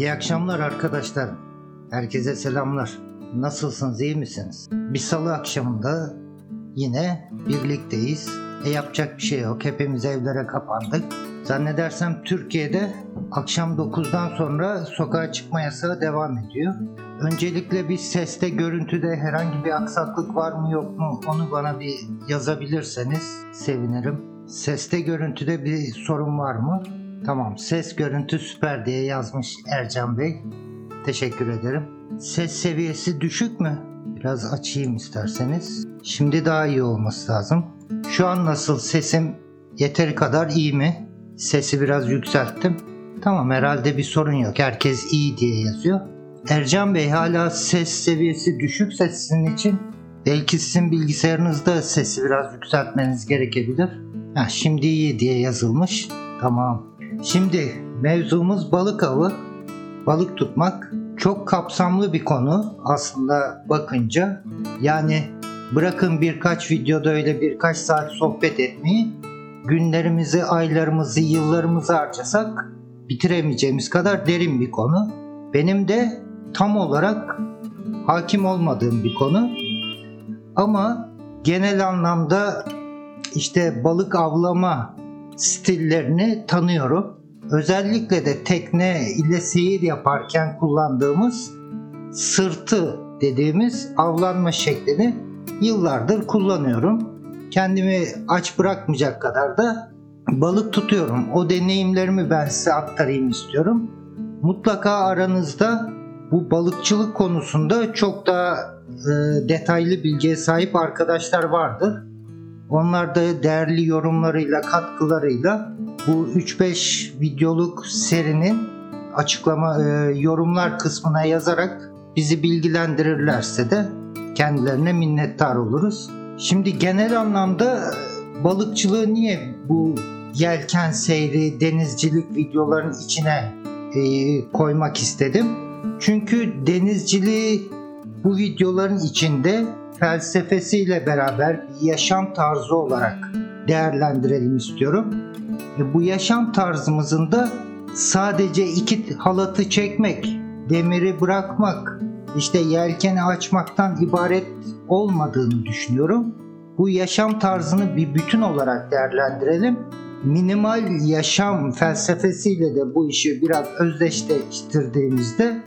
İyi akşamlar arkadaşlar. Herkese selamlar. Nasılsınız, iyi misiniz? Bir salı akşamında yine birlikteyiz. E yapacak bir şey yok. Hepimiz evlere kapandık. Zannedersem Türkiye'de akşam 9'dan sonra sokağa çıkma yasağı devam ediyor. Öncelikle bir seste, görüntüde herhangi bir aksaklık var mı yok mu onu bana bir yazabilirseniz sevinirim. Seste, görüntüde bir sorun var mı? Tamam, ses görüntü süper diye yazmış Ercan Bey. Teşekkür ederim. Ses seviyesi düşük mü? Biraz açayım isterseniz. Şimdi daha iyi olması lazım. Şu an nasıl sesim yeteri kadar iyi mi? Sesi biraz yükselttim. Tamam herhalde bir sorun yok. Herkes iyi diye yazıyor. Ercan Bey hala ses seviyesi düşükse sizin için belki sizin bilgisayarınızda sesi biraz yükseltmeniz gerekebilir. Ha, şimdi iyi diye yazılmış. Tamam. Şimdi mevzumuz balık avı. Balık tutmak çok kapsamlı bir konu aslında bakınca. Yani bırakın birkaç videoda öyle birkaç saat sohbet etmeyi günlerimizi, aylarımızı, yıllarımızı harcasak bitiremeyeceğimiz kadar derin bir konu. Benim de tam olarak hakim olmadığım bir konu. Ama genel anlamda işte balık avlama stillerini tanıyorum. Özellikle de tekne ile seyir yaparken kullandığımız sırtı dediğimiz avlanma şeklini yıllardır kullanıyorum. Kendimi aç bırakmayacak kadar da balık tutuyorum. O deneyimlerimi ben size aktarayım istiyorum. Mutlaka aranızda bu balıkçılık konusunda çok daha e, detaylı bilgiye sahip arkadaşlar vardır. Onlar da değerli yorumlarıyla, katkılarıyla bu 3-5 videoluk serinin açıklama e, yorumlar kısmına yazarak bizi bilgilendirirlerse de kendilerine minnettar oluruz. Şimdi genel anlamda balıkçılığı niye bu yelken seyri, denizcilik videoların içine e, koymak istedim? Çünkü denizciliği bu videoların içinde felsefesiyle beraber bir yaşam tarzı olarak değerlendirelim istiyorum. E, bu yaşam tarzımızın da sadece iki halatı çekmek, demiri bırakmak, işte yelkeni açmaktan ibaret olmadığını düşünüyorum. Bu yaşam tarzını bir bütün olarak değerlendirelim. Minimal yaşam felsefesiyle de bu işi biraz özdeşleştirdiğimizde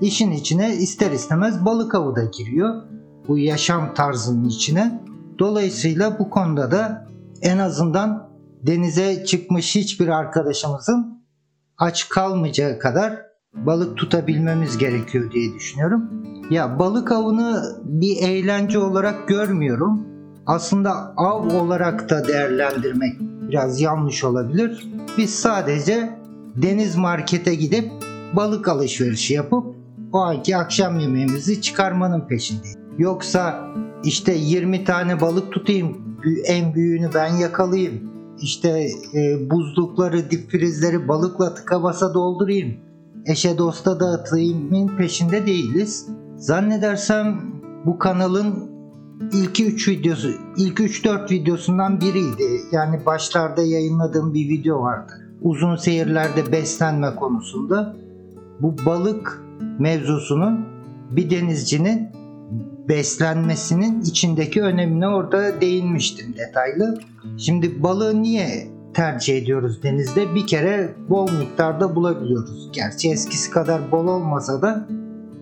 işin içine ister istemez balık avı da giriyor. Bu yaşam tarzının içine. Dolayısıyla bu konuda da en azından denize çıkmış hiçbir arkadaşımızın aç kalmayacağı kadar balık tutabilmemiz gerekiyor diye düşünüyorum. Ya balık avını bir eğlence olarak görmüyorum. Aslında av olarak da değerlendirmek biraz yanlış olabilir. Biz sadece deniz markete gidip balık alışverişi yapıp o anki akşam yemeğimizi çıkarmanın peşindeyiz. Yoksa işte 20 tane balık tutayım, en büyüğünü ben yakalayayım. İşte e, buzlukları, dip balıkla tıka basa doldurayım. Eşe dosta dağıtayımın peşinde değiliz. Zannedersem bu kanalın ilk 3 videosu, ilk 3-4 videosundan biriydi. Yani başlarda yayınladığım bir video vardı. Uzun seyirlerde beslenme konusunda. Bu balık mevzusunun bir denizcinin beslenmesinin içindeki önemine orada değinmiştim detaylı. Şimdi balığı niye tercih ediyoruz denizde? Bir kere bol miktarda bulabiliyoruz. Gerçi eskisi kadar bol olmasa da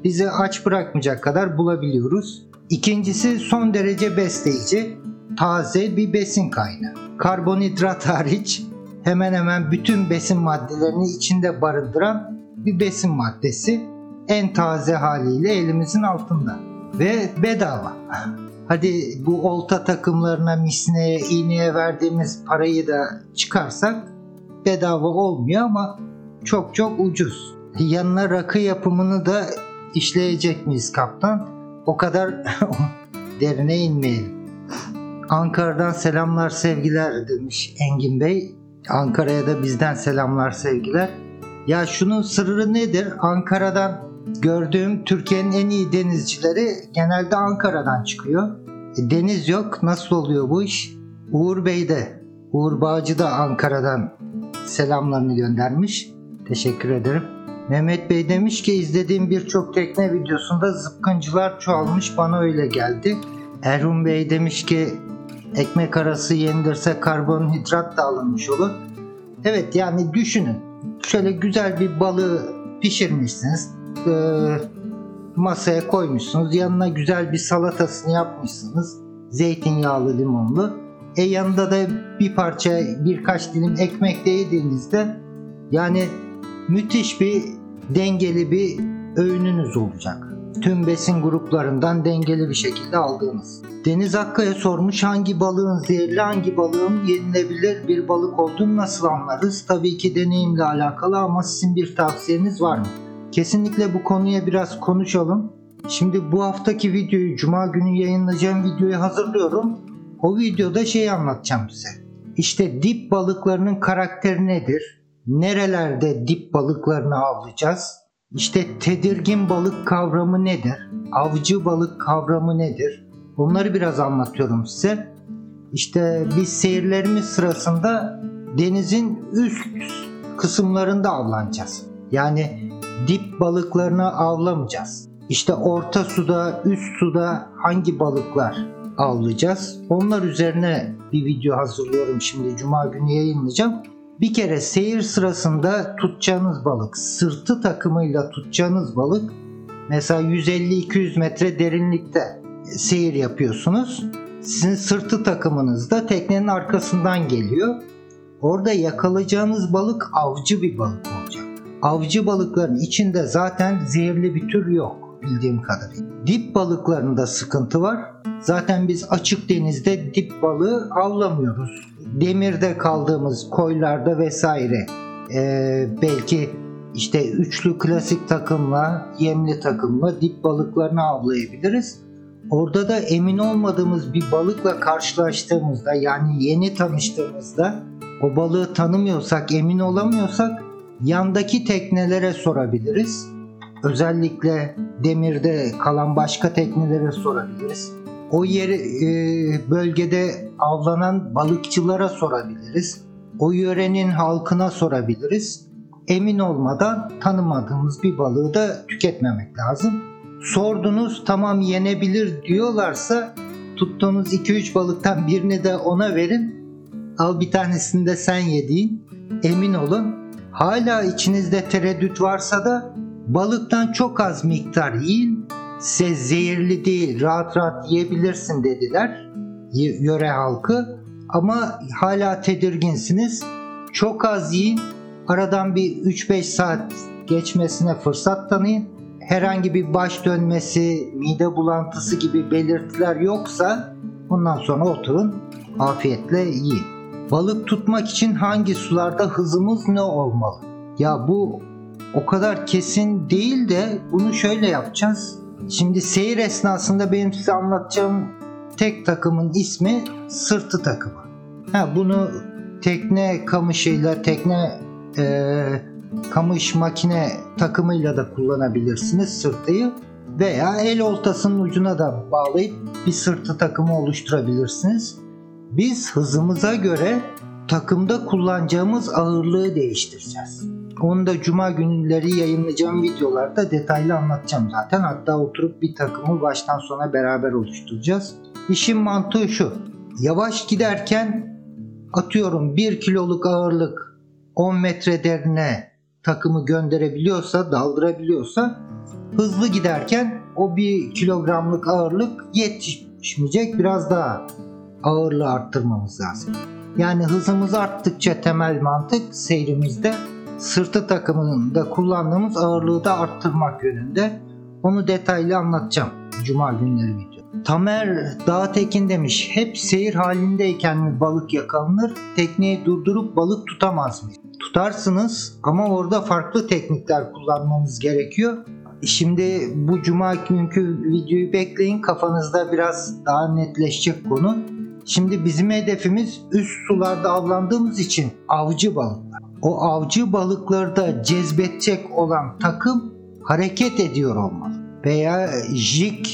bizi aç bırakmayacak kadar bulabiliyoruz. İkincisi son derece besleyici, taze bir besin kaynağı. Karbonhidrat hariç hemen hemen bütün besin maddelerini içinde barındıran bir besin maddesi en taze haliyle elimizin altında ve bedava. Hadi bu olta takımlarına, misneye, iğneye verdiğimiz parayı da çıkarsak bedava olmuyor ama çok çok ucuz. Yanına rakı yapımını da işleyecek miyiz kaptan? O kadar derine inmeyelim. Ankara'dan selamlar sevgiler demiş Engin Bey. Ankara'ya da bizden selamlar sevgiler. Ya şunun sırrı nedir? Ankara'dan gördüğüm Türkiye'nin en iyi denizcileri genelde Ankara'dan çıkıyor. E, deniz yok. Nasıl oluyor bu iş? Uğur Bey de, Uğur Bağcı da Ankara'dan selamlarını göndermiş. Teşekkür ederim. Mehmet Bey demiş ki izlediğim birçok tekne videosunda zıpkıncılar çoğalmış bana öyle geldi. Erhun Bey demiş ki ekmek arası yenilirse karbonhidrat da alınmış olur. Evet yani düşünün. Şöyle güzel bir balığı pişirmişsiniz. Ee, masaya koymuşsunuz. Yanına güzel bir salatasını yapmışsınız. Zeytinyağlı limonlu. E yanında da bir parça birkaç dilim ekmek de yediğinizde yani müthiş bir dengeli bir öğününüz olacak. Tüm besin gruplarından dengeli bir şekilde aldığınız. Deniz Akkaya sormuş hangi balığın zehirli hangi balığın yenilebilir bir balık olduğunu nasıl anlarız? Tabii ki deneyimle alakalı ama sizin bir tavsiyeniz var mı? Kesinlikle bu konuya biraz konuşalım. Şimdi bu haftaki videoyu Cuma günü yayınlayacağım videoyu hazırlıyorum. O videoda şey anlatacağım size. İşte dip balıklarının karakteri nedir? Nerelerde dip balıklarını avlayacağız? İşte tedirgin balık kavramı nedir? Avcı balık kavramı nedir? Bunları biraz anlatıyorum size. İşte biz seyirlerimiz sırasında denizin üst kısımlarında avlanacağız. Yani dip balıklarını avlamayacağız. İşte orta suda, üst suda hangi balıklar avlayacağız? Onlar üzerine bir video hazırlıyorum şimdi cuma günü yayınlayacağım. Bir kere seyir sırasında tutacağınız balık, sırtı takımıyla tutacağınız balık mesela 150-200 metre derinlikte seyir yapıyorsunuz. Sizin sırtı takımınız da teknenin arkasından geliyor. Orada yakalayacağınız balık avcı bir balık olacak. Avcı balıkların içinde zaten zehirli bir tür yok bildiğim kadarıyla. Dip balıklarında sıkıntı var. Zaten biz açık denizde dip balığı avlamıyoruz. Demirde kaldığımız koylarda vesaire ee, belki işte üçlü klasik takımla, yemli takımla dip balıklarını avlayabiliriz. Orada da emin olmadığımız bir balıkla karşılaştığımızda yani yeni tanıştığımızda o balığı tanımıyorsak, emin olamıyorsak yandaki teknelere sorabiliriz. Özellikle demirde kalan başka teknelere sorabiliriz. O yeri e, bölgede avlanan balıkçılara sorabiliriz. O yörenin halkına sorabiliriz. Emin olmadan tanımadığımız bir balığı da tüketmemek lazım. Sordunuz tamam yenebilir diyorlarsa tuttuğunuz 2-3 balıktan birini de ona verin. Al bir tanesini de sen yediğin. Emin olun. Hala içinizde tereddüt varsa da balıktan çok az miktar yiyin. Size zehirli değil rahat rahat yiyebilirsin dediler yöre halkı. Ama hala tedirginsiniz. Çok az yiyin. Aradan bir 3-5 saat geçmesine fırsat tanıyın. Herhangi bir baş dönmesi, mide bulantısı gibi belirtiler yoksa bundan sonra oturun afiyetle yiyin. Balık tutmak için hangi sularda hızımız ne olmalı? Ya bu o kadar kesin değil de bunu şöyle yapacağız. Şimdi seyir esnasında benim size anlatacağım tek takımın ismi sırtı takımı. Ha, bunu tekne kamışıyla, tekne e, kamış makine takımıyla da kullanabilirsiniz sırtıyı. Veya el oltasının ucuna da bağlayıp bir sırtı takımı oluşturabilirsiniz. Biz hızımıza göre takımda kullanacağımız ağırlığı değiştireceğiz. Onu da cuma günleri yayınlayacağım videolarda detaylı anlatacağım zaten. Hatta oturup bir takımı baştan sona beraber oluşturacağız. İşin mantığı şu. Yavaş giderken atıyorum 1 kiloluk ağırlık 10 metre derine takımı gönderebiliyorsa, daldırabiliyorsa hızlı giderken o 1 kilogramlık ağırlık yetişmeyecek. Biraz daha ağırlığı arttırmamız lazım. Yani hızımız arttıkça temel mantık seyrimizde sırtı takımında kullandığımız ağırlığı da arttırmak yönünde. Onu detaylı anlatacağım Cuma günleri video. Tamer Dağtekin demiş hep seyir halindeyken mi balık yakalanır tekneyi durdurup balık tutamaz mı? Tutarsınız ama orada farklı teknikler kullanmanız gerekiyor. Şimdi bu cuma günkü videoyu bekleyin kafanızda biraz daha netleşecek konu. Şimdi bizim hedefimiz üst sularda avlandığımız için avcı balıklar. O avcı balıkları da olan takım hareket ediyor olmalı. Veya jig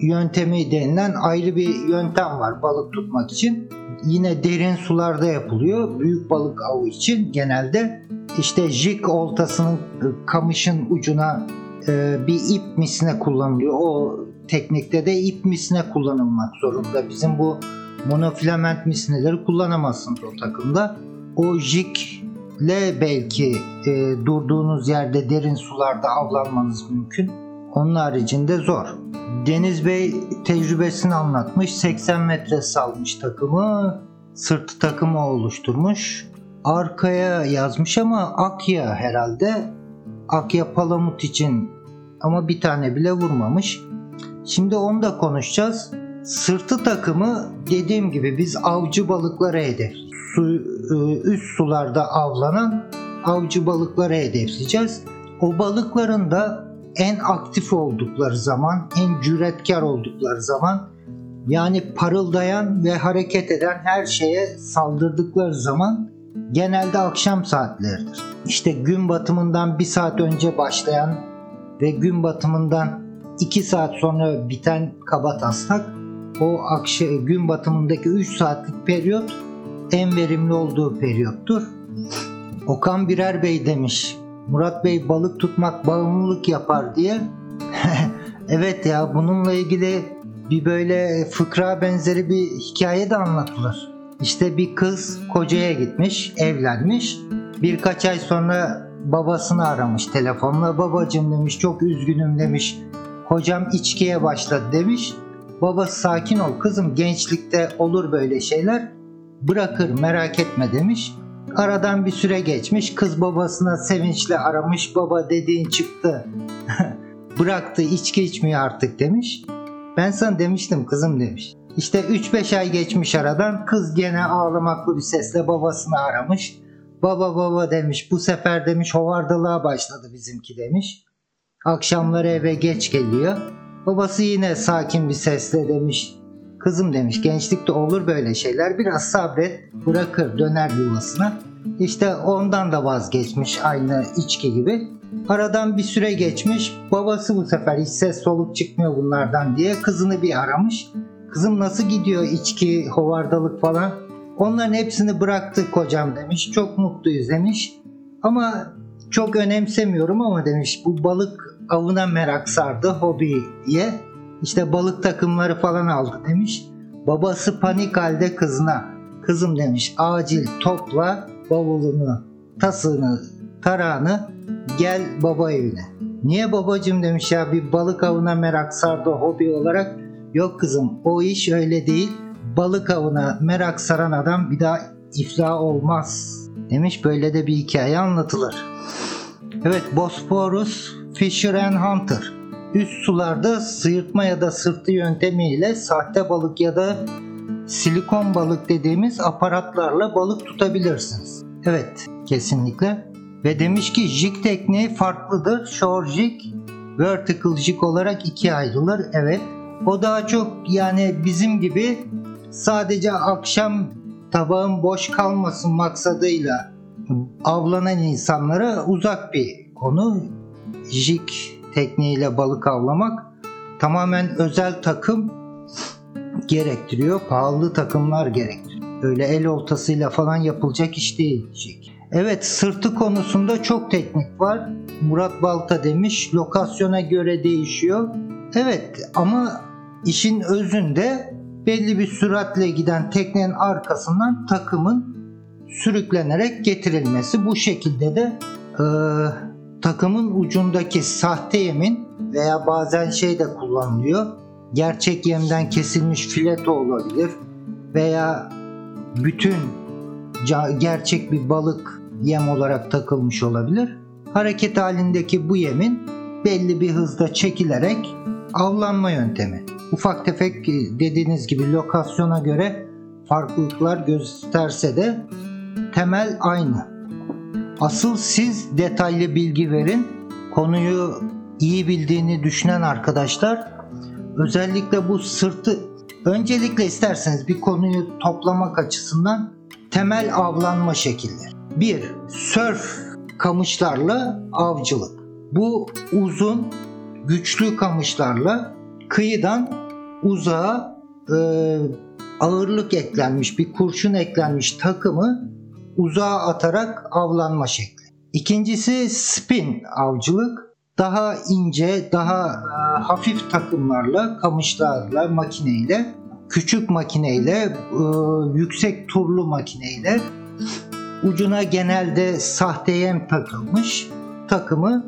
yöntemi denilen ayrı bir yöntem var balık tutmak için. Yine derin sularda yapılıyor. Büyük balık avı için genelde işte jig oltasının kamışın ucuna e, bir ip misine kullanılıyor. O teknikte de ip misine kullanılmak zorunda. Bizim bu monofilament misineleri kullanamazsınız o takımda. O jigle belki e, durduğunuz yerde derin sularda avlanmanız mümkün. Onun haricinde zor. Deniz Bey tecrübesini anlatmış. 80 metre salmış takımı. Sırtı takımı oluşturmuş. Arkaya yazmış ama Akya herhalde. Akya Palamut için ama bir tane bile vurmamış. Şimdi onu da konuşacağız. Sırtı takımı dediğim gibi biz avcı balıklara hedef. Su, e, üst sularda avlanan avcı balıklara hedefleyeceğiz. O balıkların da en aktif oldukları zaman, en cüretkar oldukları zaman yani parıldayan ve hareket eden her şeye saldırdıkları zaman genelde akşam saatleridir. İşte gün batımından bir saat önce başlayan ve gün batımından 2 saat sonra biten kaba taslak o akşam gün batımındaki 3 saatlik periyot en verimli olduğu periyottur. Okan Birer Bey demiş. Murat Bey balık tutmak bağımlılık yapar diye. evet ya bununla ilgili bir böyle fıkra benzeri bir hikaye de anlatılır. İşte bir kız kocaya gitmiş, evlenmiş. Birkaç ay sonra babasını aramış telefonla. Babacım demiş çok üzgünüm demiş. Kocam içkiye başladı demiş. Babası sakin ol kızım gençlikte olur böyle şeyler. Bırakır merak etme demiş. Aradan bir süre geçmiş. Kız babasına sevinçle aramış. Baba dediğin çıktı. Bıraktı içki içmiyor artık demiş. Ben sana demiştim kızım demiş. İşte 3-5 ay geçmiş aradan kız gene ağlamaklı bir sesle babasını aramış. Baba baba demiş bu sefer demiş hovardılığa başladı bizimki demiş. Akşamları eve geç geliyor. Babası yine sakin bir sesle demiş. Kızım demiş gençlikte olur böyle şeyler biraz sabret bırakır döner yuvasına. İşte ondan da vazgeçmiş aynı içki gibi. Aradan bir süre geçmiş babası bu sefer hiç ses soluk çıkmıyor bunlardan diye kızını bir aramış. Kızım nasıl gidiyor içki hovardalık falan. Onların hepsini bıraktı kocam demiş. Çok mutluyuz demiş. Ama çok önemsemiyorum ama demiş bu balık avına merak sardı hobi diye. İşte balık takımları falan aldı demiş. Babası panik halde kızına. Kızım demiş acil topla bavulunu, tasını, tarağını gel baba evine. Niye babacım demiş ya bir balık avına merak sardı hobi olarak. Yok kızım o iş öyle değil. Balık avına merak saran adam bir daha iflah olmaz. Demiş böyle de bir hikaye anlatılır. Evet Bosporus Fisher and Hunter. Üst sularda sıyırtma ya da sırtı yöntemiyle sahte balık ya da silikon balık dediğimiz aparatlarla balık tutabilirsiniz. Evet kesinlikle. Ve demiş ki jig tekniği farklıdır. Shore jig, vertical jig olarak ikiye ayrılır. Evet. O daha çok yani bizim gibi sadece akşam tabağın boş kalmasın maksadıyla avlanan insanlara uzak bir konu. Jig tekniğiyle balık avlamak tamamen özel takım gerektiriyor. Pahalı takımlar gerektiriyor. Öyle el oltasıyla falan yapılacak iş değil jig. Evet sırtı konusunda çok teknik var. Murat Balta demiş lokasyona göre değişiyor. Evet ama işin özünde belli bir süratle giden teknenin arkasından takımın sürüklenerek getirilmesi. Bu şekilde de takımın ucundaki sahte yemin veya bazen şey de kullanılıyor. Gerçek yemden kesilmiş fileto olabilir veya bütün gerçek bir balık yem olarak takılmış olabilir. Hareket halindeki bu yemin belli bir hızda çekilerek avlanma yöntemi. Ufak tefek dediğiniz gibi lokasyona göre farklılıklar gösterse de temel aynı. Asıl siz detaylı bilgi verin. Konuyu iyi bildiğini düşünen arkadaşlar özellikle bu sırtı öncelikle isterseniz bir konuyu toplamak açısından temel avlanma şekilleri. 1. Sörf kamışlarla avcılık. Bu uzun, güçlü kamışlarla kıyıdan uzağa e, ağırlık eklenmiş, bir kurşun eklenmiş takımı uzağa atarak avlanma şekli. İkincisi spin avcılık. Daha ince, daha e, hafif takımlarla, kamışlarla, makineyle, küçük makineyle, e, yüksek turlu makineyle ucuna genelde sahte yem takılmış takımı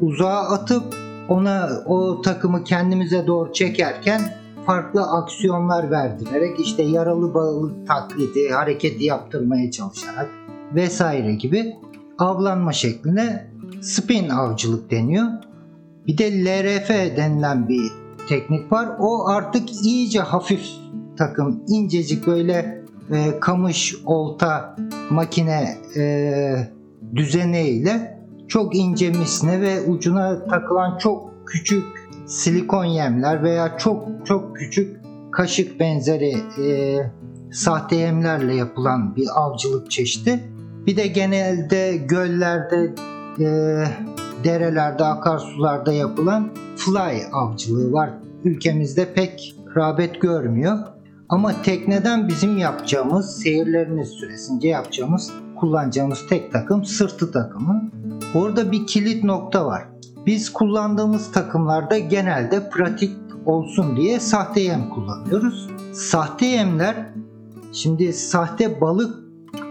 uzağa atıp ona o takımı kendimize doğru çekerken farklı aksiyonlar verdirerek işte yaralı balık taklidi, hareketi yaptırmaya çalışarak vesaire gibi avlanma şekline spin avcılık deniyor. Bir de LRF denilen bir teknik var. O artık iyice hafif takım, incecik böyle e, kamış, olta, makine e, düzeneğiyle çok ince misne ve ucuna takılan çok küçük silikon yemler veya çok çok küçük kaşık benzeri e, sahte yemlerle yapılan bir avcılık çeşidi. Bir de genelde göllerde, e, derelerde, akarsularda yapılan fly avcılığı var. Ülkemizde pek rağbet görmüyor. Ama tekneden bizim yapacağımız, seyirleriniz süresince yapacağımız, kullanacağımız tek takım sırtı takımı. Orada bir kilit nokta var. Biz kullandığımız takımlarda genelde pratik olsun diye sahte yem kullanıyoruz. Sahte yemler şimdi sahte balık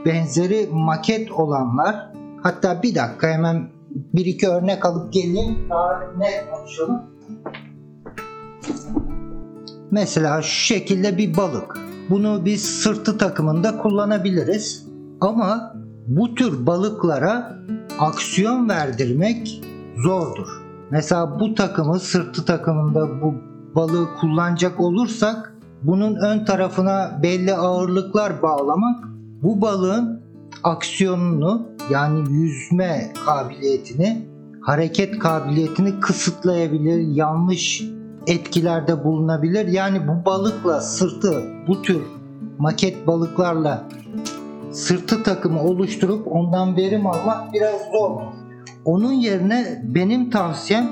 benzeri maket olanlar hatta bir dakika hemen bir iki örnek alıp geleyim daha net konuşalım. Mesela şu şekilde bir balık. Bunu biz sırtı takımında kullanabiliriz. Ama bu tür balıklara aksiyon verdirmek zordur. Mesela bu takımı sırtı takımında bu balığı kullanacak olursak bunun ön tarafına belli ağırlıklar bağlamak bu balığın aksiyonunu yani yüzme kabiliyetini, hareket kabiliyetini kısıtlayabilir, yanlış etkilerde bulunabilir. Yani bu balıkla sırtı bu tür maket balıklarla sırtı takımı oluşturup ondan verim almak biraz zor. Onun yerine benim tavsiyem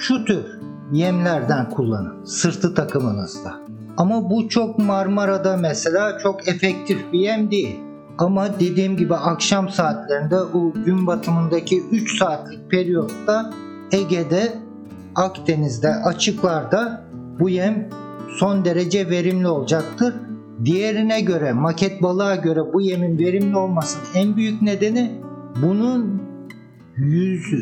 şu tür yemlerden kullanın sırtı takımınızda. Ama bu çok Marmara'da mesela çok efektif bir yem değil. Ama dediğim gibi akşam saatlerinde o gün batımındaki 3 saatlik periyotta Ege'de, Akdeniz'de, açıklarda bu yem son derece verimli olacaktır. Diğerine göre, maket balığa göre bu yemin verimli olmasının en büyük nedeni bunun yüz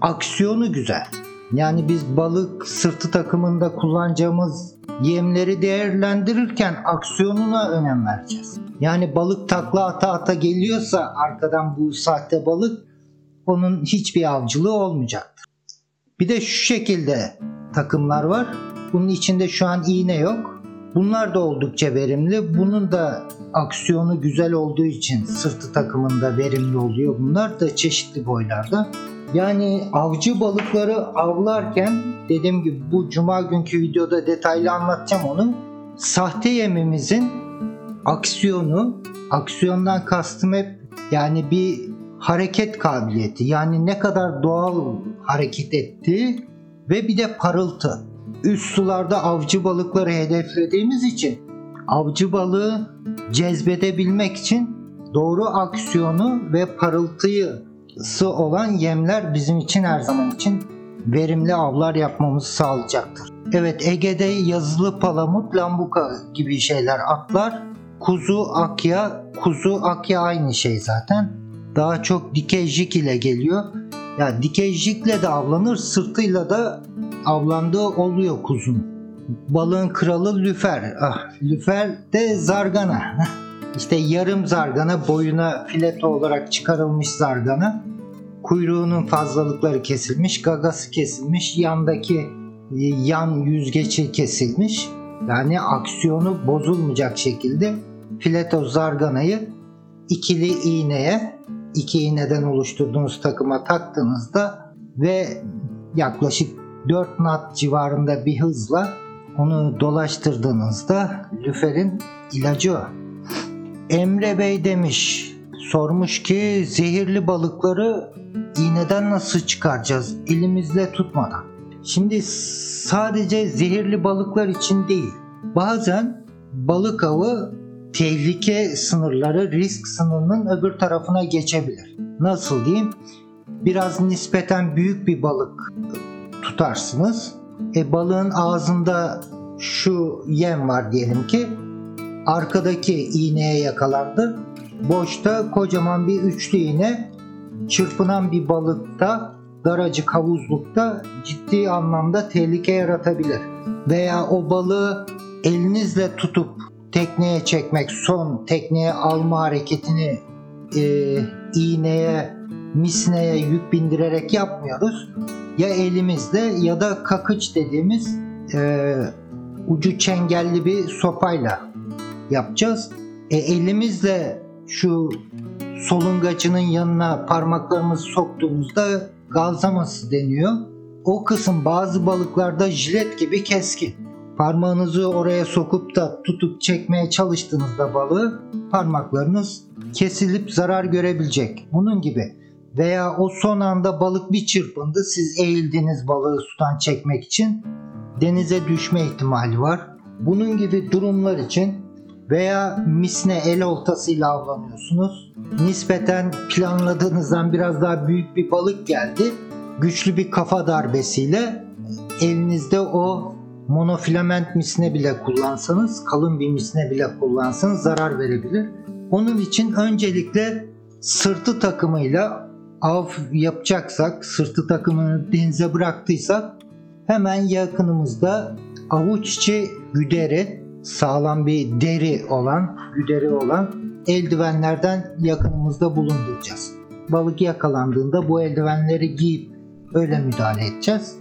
aksiyonu güzel. Yani biz balık sırtı takımında kullanacağımız yemleri değerlendirirken aksiyonuna önem vereceğiz. Yani balık takla ata ata geliyorsa arkadan bu sahte balık onun hiçbir avcılığı olmayacaktır. Bir de şu şekilde takımlar var. Bunun içinde şu an iğne yok. Bunlar da oldukça verimli. Bunun da aksiyonu güzel olduğu için sırtı takımında verimli oluyor. Bunlar da çeşitli boylarda. Yani avcı balıkları avlarken dediğim gibi bu cuma günkü videoda detaylı anlatacağım onu. Sahte yemimizin aksiyonu, aksiyondan kastım hep yani bir hareket kabiliyeti. Yani ne kadar doğal hareket ettiği ve bir de parıltı. Üst sularda avcı balıkları hedeflediğimiz için avcı balığı cezbedebilmek için doğru aksiyonu ve parıltıyı sı olan yemler bizim için her zaman için verimli avlar yapmamızı sağlayacaktır. Evet Ege'de yazılı palamut, lambuka gibi şeyler atlar. Kuzu, akya, kuzu, akya aynı şey zaten. Daha çok dikey jig ile geliyor. Ya dikey jigle de avlanır, sırtıyla da avlandığı oluyor kuzun. Balığın kralı lüfer. Ah, lüfer de zargana. İşte yarım zargana boyuna fileto olarak çıkarılmış zargana. Kuyruğunun fazlalıkları kesilmiş, gagası kesilmiş, yandaki e, yan yüzgeci kesilmiş. Yani aksiyonu bozulmayacak şekilde fileto zarganayı ikili iğneye, iki iğneden oluşturduğunuz takıma taktığınızda ve yaklaşık 4 knot civarında bir hızla onu dolaştırdığınızda lüferin ilacı o. Emre Bey demiş, sormuş ki zehirli balıkları iğneden nasıl çıkaracağız elimizle tutmadan? Şimdi sadece zehirli balıklar için değil, bazen balık avı tehlike sınırları risk sınırının öbür tarafına geçebilir. Nasıl diyeyim? Biraz nispeten büyük bir balık tutarsınız. E balığın ağzında şu yem var diyelim ki arkadaki iğneye yakalandı. Boşta kocaman bir üçlü iğne çırpınan bir balıkta daracık havuzlukta ciddi anlamda tehlike yaratabilir. Veya o balığı elinizle tutup tekneye çekmek, son tekneye alma hareketini e, iğneye, misneye yük bindirerek yapmıyoruz. Ya elimizle ya da kakıç dediğimiz e, ucu çengelli bir sopayla yapacağız. E, elimizle şu solungacının yanına parmaklarımızı soktuğumuzda galzaması deniyor. O kısım bazı balıklarda jilet gibi keskin. Parmağınızı oraya sokup da tutup çekmeye çalıştığınızda balığı parmaklarınız kesilip zarar görebilecek. Bunun gibi. Veya o son anda balık bir çırpındı. Siz eğildiniz balığı sudan çekmek için. Denize düşme ihtimali var. Bunun gibi durumlar için veya misne el oltasıyla avlanıyorsunuz. Nispeten planladığınızdan biraz daha büyük bir balık geldi. Güçlü bir kafa darbesiyle elinizde o monofilament misne bile kullansanız, kalın bir misne bile kullansanız zarar verebilir. Onun için öncelikle sırtı takımıyla av yapacaksak, sırtı takımını denize bıraktıysak hemen yakınımızda avuç içi güderi, sağlam bir deri olan, güderi olan eldivenlerden yakınımızda bulunduracağız. Balık yakalandığında bu eldivenleri giyip öyle müdahale edeceğiz.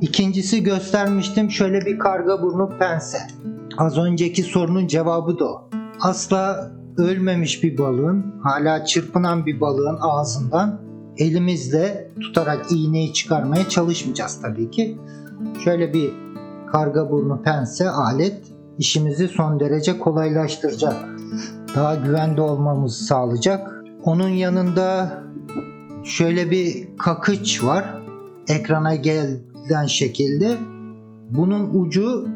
İkincisi göstermiştim şöyle bir karga burnu pense. Az önceki sorunun cevabı da o. Asla ölmemiş bir balığın, hala çırpınan bir balığın ağzından elimizle tutarak iğneyi çıkarmaya çalışmayacağız tabii ki. Şöyle bir karga burnu pense alet işimizi son derece kolaylaştıracak. Daha güvende olmamızı sağlayacak. Onun yanında şöyle bir kakıç var. Ekrana gelen şekilde. Bunun ucu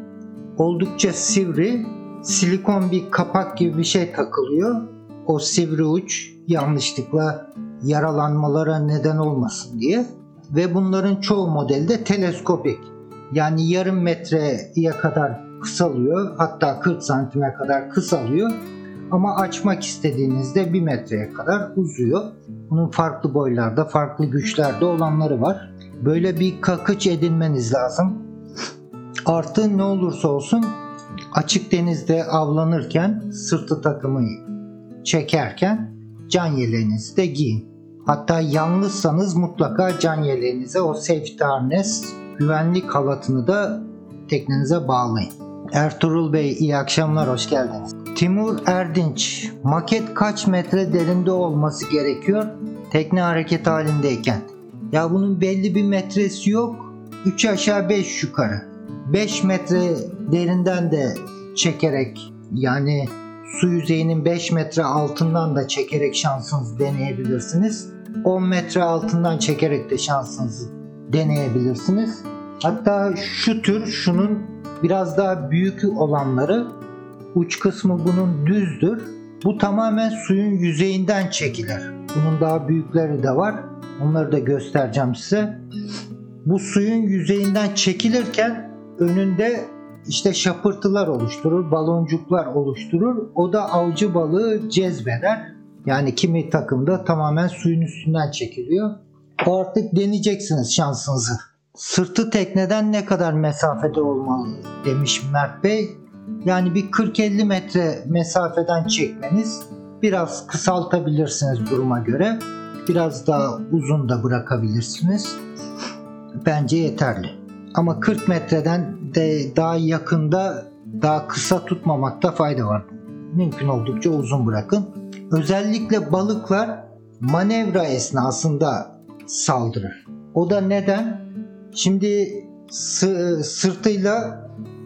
oldukça sivri. Silikon bir kapak gibi bir şey takılıyor. O sivri uç yanlışlıkla yaralanmalara neden olmasın diye. Ve bunların çoğu modelde teleskopik. Yani yarım metreye kadar kısalıyor. Hatta 40 santime kadar kısalıyor. Ama açmak istediğinizde 1 metreye kadar uzuyor. Bunun farklı boylarda, farklı güçlerde olanları var. Böyle bir kakıç edinmeniz lazım. Artı ne olursa olsun açık denizde avlanırken sırtı takımı çekerken can yeleğinizi de giyin. Hatta yalnızsanız mutlaka can yeleğinize o safety harness güvenlik halatını da teknenize bağlayın. Ertuğrul Bey iyi akşamlar hoş geldiniz. Timur Erdinç maket kaç metre derinde olması gerekiyor tekne hareket halindeyken? Ya bunun belli bir metresi yok. 3 aşağı 5 yukarı. 5 metre derinden de çekerek yani su yüzeyinin 5 metre altından da çekerek şansınızı deneyebilirsiniz. 10 metre altından çekerek de şansınızı deneyebilirsiniz. Hatta şu tür şunun biraz daha büyük olanları uç kısmı bunun düzdür. Bu tamamen suyun yüzeyinden çekilir. Bunun daha büyükleri de var. Onları da göstereceğim size. Bu suyun yüzeyinden çekilirken önünde işte şapırtılar oluşturur, baloncuklar oluşturur. O da avcı balığı cezbeder. Yani kimi takımda tamamen suyun üstünden çekiliyor. O artık deneyeceksiniz şansınızı. Sırtı tekneden ne kadar mesafede olmalı demiş Mert Bey. Yani bir 40-50 metre mesafeden çekmeniz biraz kısaltabilirsiniz duruma göre. Biraz daha uzun da bırakabilirsiniz. Bence yeterli. Ama 40 metreden de daha yakında daha kısa tutmamakta fayda var. Mümkün oldukça uzun bırakın. Özellikle balıklar manevra esnasında saldırır. O da neden? Şimdi sı- sırtıyla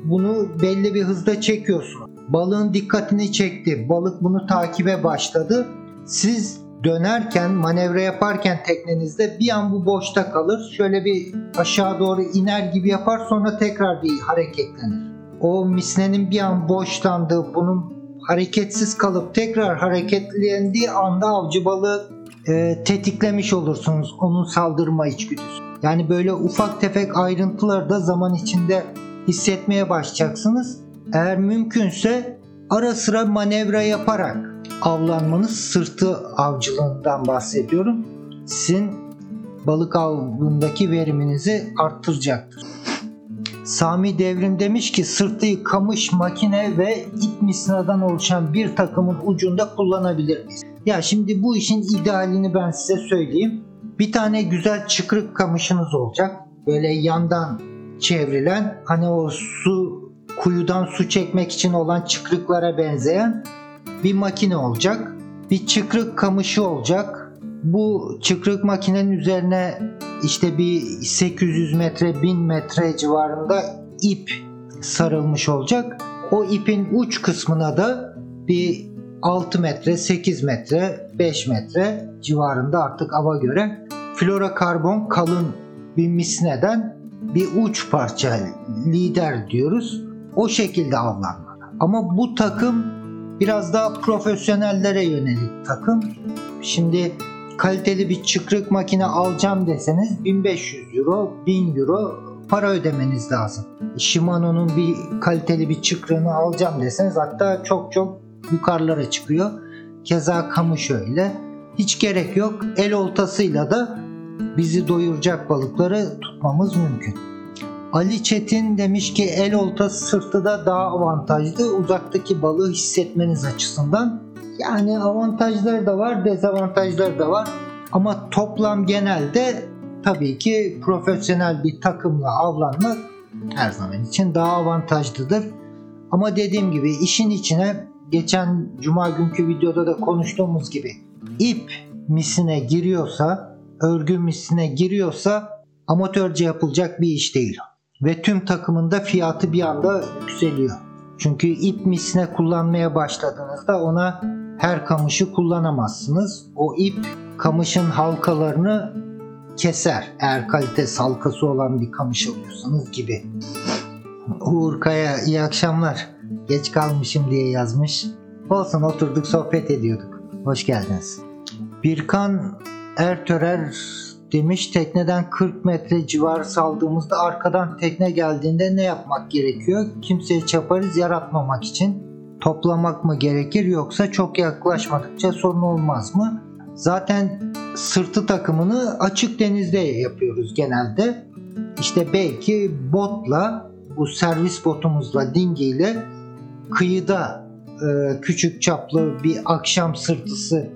bunu belli bir hızda çekiyorsun. Balığın dikkatini çekti. Balık bunu takibe başladı. Siz dönerken, manevra yaparken teknenizde bir an bu boşta kalır. Şöyle bir aşağı doğru iner gibi yapar sonra tekrar bir hareketlenir. O misnenin bir an boşlandığı, bunun hareketsiz kalıp tekrar hareketlendiği anda avcı balığı e, tetiklemiş olursunuz onun saldırma içgüdüsü. Yani böyle ufak tefek ayrıntıları da zaman içinde hissetmeye başlayacaksınız. Eğer mümkünse ara sıra manevra yaparak avlanmanız sırtı avcılığından bahsediyorum. Sizin balık avındaki veriminizi arttıracaktır. Sami Devrim demiş ki sırtı kamış makine ve ip misinadan oluşan bir takımın ucunda kullanabilir miyiz? Ya şimdi bu işin idealini ben size söyleyeyim. Bir tane güzel çıkrık kamışınız olacak. Böyle yandan çevrilen hani o su kuyudan su çekmek için olan çıkrıklara benzeyen bir makine olacak. Bir çıkrık kamışı olacak. Bu çıkrık makinenin üzerine işte bir 800 metre 1000 metre civarında ip sarılmış olacak. O ipin uç kısmına da bir 6 metre, 8 metre, 5 metre civarında artık ava göre florokarbon kalın bir misneden bir uç parça lider diyoruz. O şekilde avlanmalı. Ama bu takım biraz daha profesyonellere yönelik takım. Şimdi kaliteli bir çıkrık makine alacağım deseniz 1500 euro, 1000 euro para ödemeniz lazım. Shimano'nun bir kaliteli bir çıkrığını alacağım deseniz hatta çok çok yukarılara çıkıyor. Keza kamış öyle. Hiç gerek yok. El oltasıyla da bizi doyuracak balıkları tutmamız mümkün. Ali Çetin demiş ki el oltası sırtıda daha avantajlı uzaktaki balığı hissetmeniz açısından. Yani avantajları da var, dezavantajları da var. Ama toplam genelde tabii ki profesyonel bir takımla avlanmak her zaman için daha avantajlıdır. Ama dediğim gibi işin içine geçen cuma günkü videoda da konuştuğumuz gibi ip misine giriyorsa, örgü misine giriyorsa amatörce yapılacak bir iş değil. Ve tüm takımında fiyatı bir anda yükseliyor. Çünkü ip misine kullanmaya başladığınızda ona her kamışı kullanamazsınız. O ip kamışın halkalarını keser. Eğer kalite halkası olan bir kamış alıyorsanız gibi. Uğur Kaya iyi akşamlar. Geç kalmışım diye yazmış. Olsun oturduk sohbet ediyorduk. Hoş geldiniz. Birkan Ertörer demiş tekneden 40 metre civarı saldığımızda arkadan tekne geldiğinde ne yapmak gerekiyor? Kimseye çaparız yaratmamak için. Toplamak mı gerekir yoksa çok yaklaşmadıkça sorun olmaz mı? Zaten sırtı takımını açık denizde yapıyoruz genelde. İşte belki botla bu servis botumuzla dingiyle kıyıda e, küçük çaplı bir akşam sırtısı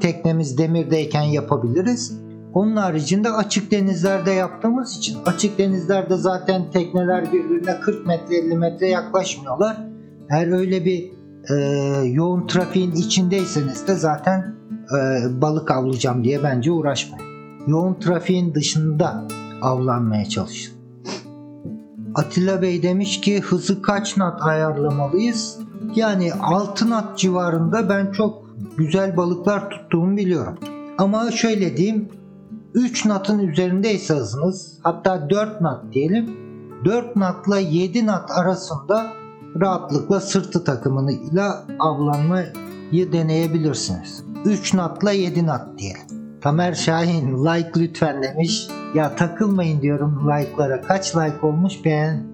teknemiz demirdeyken yapabiliriz. Onun haricinde açık denizlerde yaptığımız için açık denizlerde zaten tekneler birbirine 40 metre 50 metre yaklaşmıyorlar. Eğer öyle bir e, yoğun trafiğin içindeyseniz de zaten e, balık avlayacağım diye bence uğraşmayın. Yoğun trafiğin dışında avlanmaya çalışın. Atilla Bey demiş ki hızı kaç knot ayarlamalıyız? Yani 6 knot civarında ben çok güzel balıklar tuttuğumu biliyorum. Ama şöyle diyeyim 3 knot'un üzerindeyse hızınız hatta 4 knot diyelim 4 knot'la 7 knot arasında rahatlıkla sırtı takımıyla avlanmayı deneyebilirsiniz. 3 knot'la 7 knot diyelim. Tamer Şahin like lütfen demiş. Ya takılmayın diyorum like'lara. Kaç like olmuş beğen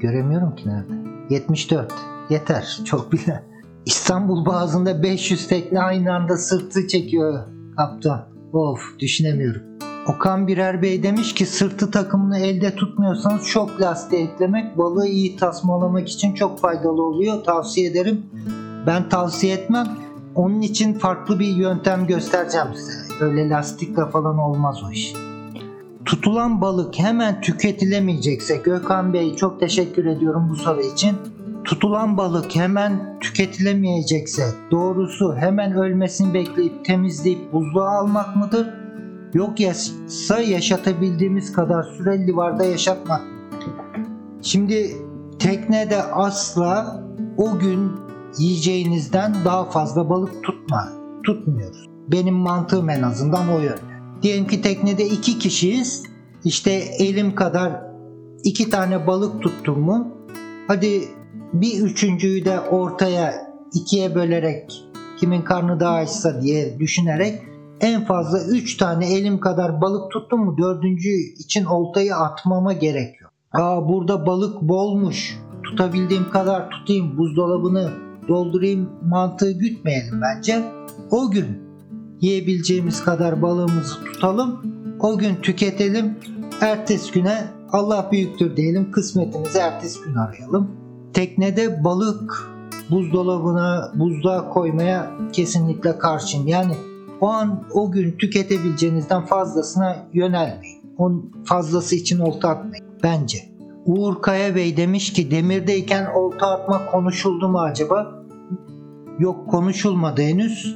göremiyorum ki nerede. 74. Yeter. Çok bile. İstanbul Boğazı'nda 500 tekne aynı anda sırtı çekiyor kaptan. Of düşünemiyorum. Okan Birer Bey demiş ki sırtı takımını elde tutmuyorsanız şok lastiği eklemek balığı iyi tasmalamak için çok faydalı oluyor. Tavsiye ederim. Ben tavsiye etmem. Onun için farklı bir yöntem göstereceğim size. Öyle lastikle falan olmaz o iş. Tutulan balık hemen tüketilemeyecekse Gökhan Bey çok teşekkür ediyorum bu soru için. Tutulan balık hemen tüketilemeyecekse doğrusu hemen ölmesini bekleyip temizleyip buzluğa almak mıdır? Yok yasa yaşatabildiğimiz kadar süre livarda yaşatmak. Şimdi teknede asla o gün yiyeceğinizden daha fazla balık tutma, tutmuyoruz. Benim mantığım en azından o yönde. Diyelim ki teknede iki kişiyiz. İşte elim kadar iki tane balık tuttum mu? Hadi bir üçüncüyü de ortaya ikiye bölerek kimin karnı daha açsa diye düşünerek en fazla 3 tane elim kadar balık tuttum mu dördüncü için oltayı atmama gerek yok. Aa burada balık bolmuş. Tutabildiğim kadar tutayım buzdolabını doldurayım mantığı gütmeyelim bence. O gün yiyebileceğimiz kadar balığımızı tutalım. O gün tüketelim. Ertesi güne Allah büyüktür diyelim. Kısmetimizi ertesi gün arayalım. Teknede balık buzdolabına, buzluğa koymaya kesinlikle karşıyım. Yani o an o gün tüketebileceğinizden fazlasına yönelmeyin. Onun fazlası için olta atmayın bence. Uğur Kaya Bey demiş ki demirdeyken olta atma konuşuldu mu acaba? Yok konuşulmadı henüz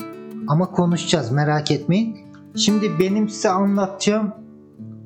ama konuşacağız merak etmeyin. Şimdi benim size anlatacağım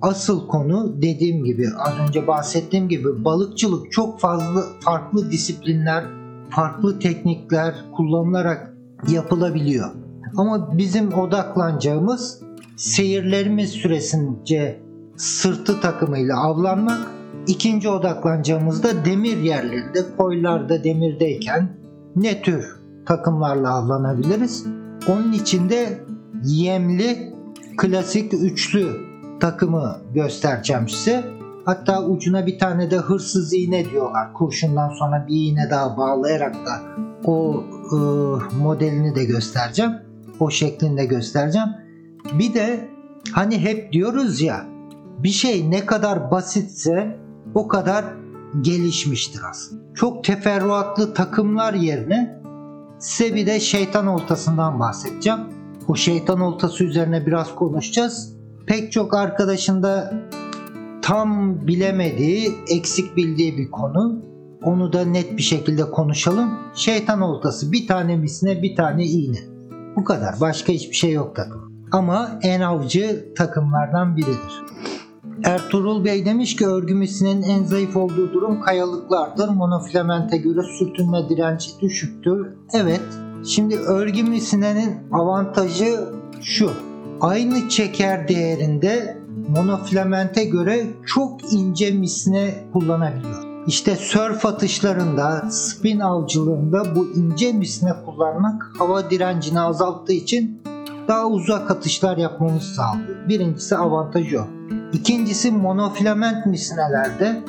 asıl konu dediğim gibi az önce bahsettiğim gibi balıkçılık çok fazla farklı disiplinler, farklı teknikler kullanılarak yapılabiliyor. Ama bizim odaklanacağımız seyirlerimiz süresince sırtı takımıyla avlanmak. İkinci odaklanacağımız da demir yerlerinde, koylarda demirdeyken ne tür takımlarla avlanabiliriz? Onun için de yemli klasik üçlü takımı göstereceğim size. Hatta ucuna bir tane de hırsız iğne diyorlar. Kurşundan sonra bir iğne daha bağlayarak da o e, modelini de göstereceğim. O şeklinde göstereceğim. Bir de hani hep diyoruz ya bir şey ne kadar basitse o kadar gelişmiştir aslında. Çok teferruatlı takımlar yerine size bir de şeytan oltasından bahsedeceğim. O şeytan oltası üzerine biraz konuşacağız. Pek çok arkadaşın da tam bilemediği, eksik bildiği bir konu. Onu da net bir şekilde konuşalım. Şeytan oltası bir tane misine bir tane iğne. Bu kadar. Başka hiçbir şey yok takım. Ama en avcı takımlardan biridir. Ertuğrul Bey demiş ki örgü misinin en zayıf olduğu durum kayalıklardır. Monofilamente göre sürtünme direnci düşüktür. Evet. Şimdi örgü misinenin avantajı şu. Aynı çeker değerinde monofilamente göre çok ince misine kullanabiliyor. İşte sörf atışlarında, spin avcılığında bu ince misine kullanmak hava direncini azalttığı için daha uzak atışlar yapmamızı sağlıyor. Birincisi avantajı o. İkincisi monofilament misinelerde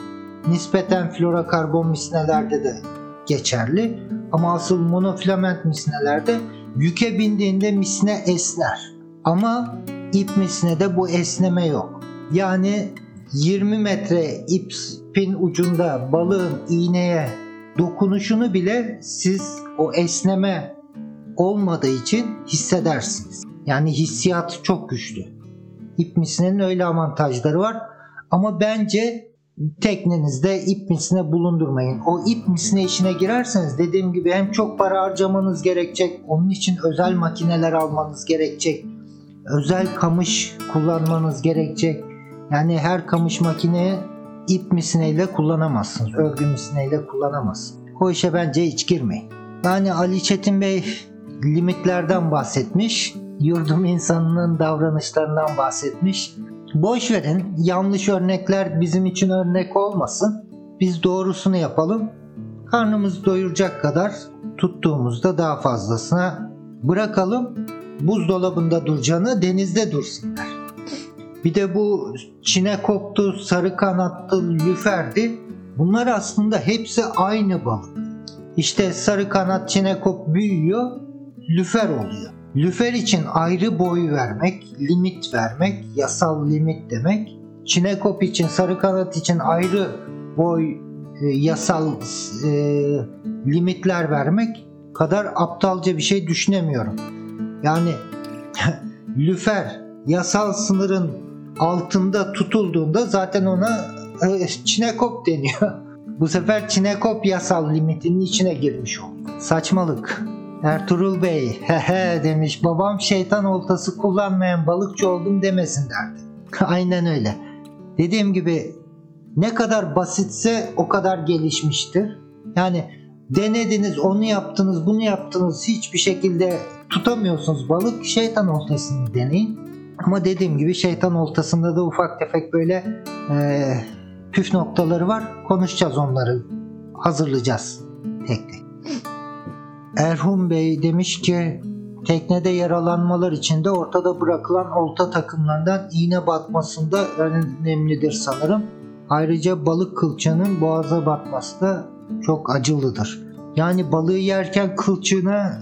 nispeten florokarbon misinelerde de geçerli. Ama asıl monofilament misinelerde yüke bindiğinde misine esner. Ama ip misinede bu esneme yok. Yani 20 metre ipin ucunda balığın iğneye dokunuşunu bile siz o esneme olmadığı için hissedersiniz. Yani hissiyat çok güçlü. İp misinenin öyle avantajları var. Ama bence teknenizde ip misine bulundurmayın. O ip misine işine girerseniz dediğim gibi hem çok para harcamanız gerekecek. Onun için özel makineler almanız gerekecek. Özel kamış kullanmanız gerekecek. Yani her kamış makineye ip misineyle kullanamazsınız. Örgü misineyle kullanamazsınız. O işe bence hiç girmeyin. Yani Ali Çetin Bey limitlerden bahsetmiş. Yurdum insanının davranışlarından bahsetmiş. Boş verin. Yanlış örnekler bizim için örnek olmasın. Biz doğrusunu yapalım. Karnımızı doyuracak kadar tuttuğumuzda daha fazlasına bırakalım. Buzdolabında duracağına denizde dursunlar. Bir de bu çinekoptu, sarı kanatlı, lüferdi. Bunlar aslında hepsi aynı balık. İşte sarı kanat çinekop büyüyor, lüfer oluyor. Lüfer için ayrı boy vermek, limit vermek, yasal limit demek. Çinekop için, sarı kanat için ayrı boy, e, yasal e, limitler vermek kadar aptalca bir şey düşünemiyorum. Yani lüfer yasal sınırın altında tutulduğunda zaten ona e, çinekop deniyor. Bu sefer çinekop yasal limitinin içine girmiş oldu. Saçmalık. Ertuğrul Bey hehe demiş babam şeytan oltası kullanmayan balıkçı oldum demesin derdi. Aynen öyle. Dediğim gibi ne kadar basitse o kadar gelişmiştir. Yani denediniz onu yaptınız bunu yaptınız hiçbir şekilde tutamıyorsunuz balık şeytan oltasını deneyin. Ama dediğim gibi şeytan oltasında da ufak tefek böyle e, püf noktaları var. Konuşacağız onları. Hazırlayacağız tek tek. Erhun Bey demiş ki teknede yaralanmalar içinde ortada bırakılan olta takımlarından iğne batmasında önemlidir sanırım. Ayrıca balık kılçığının boğaza batması da çok acılıdır. Yani balığı yerken kılçığına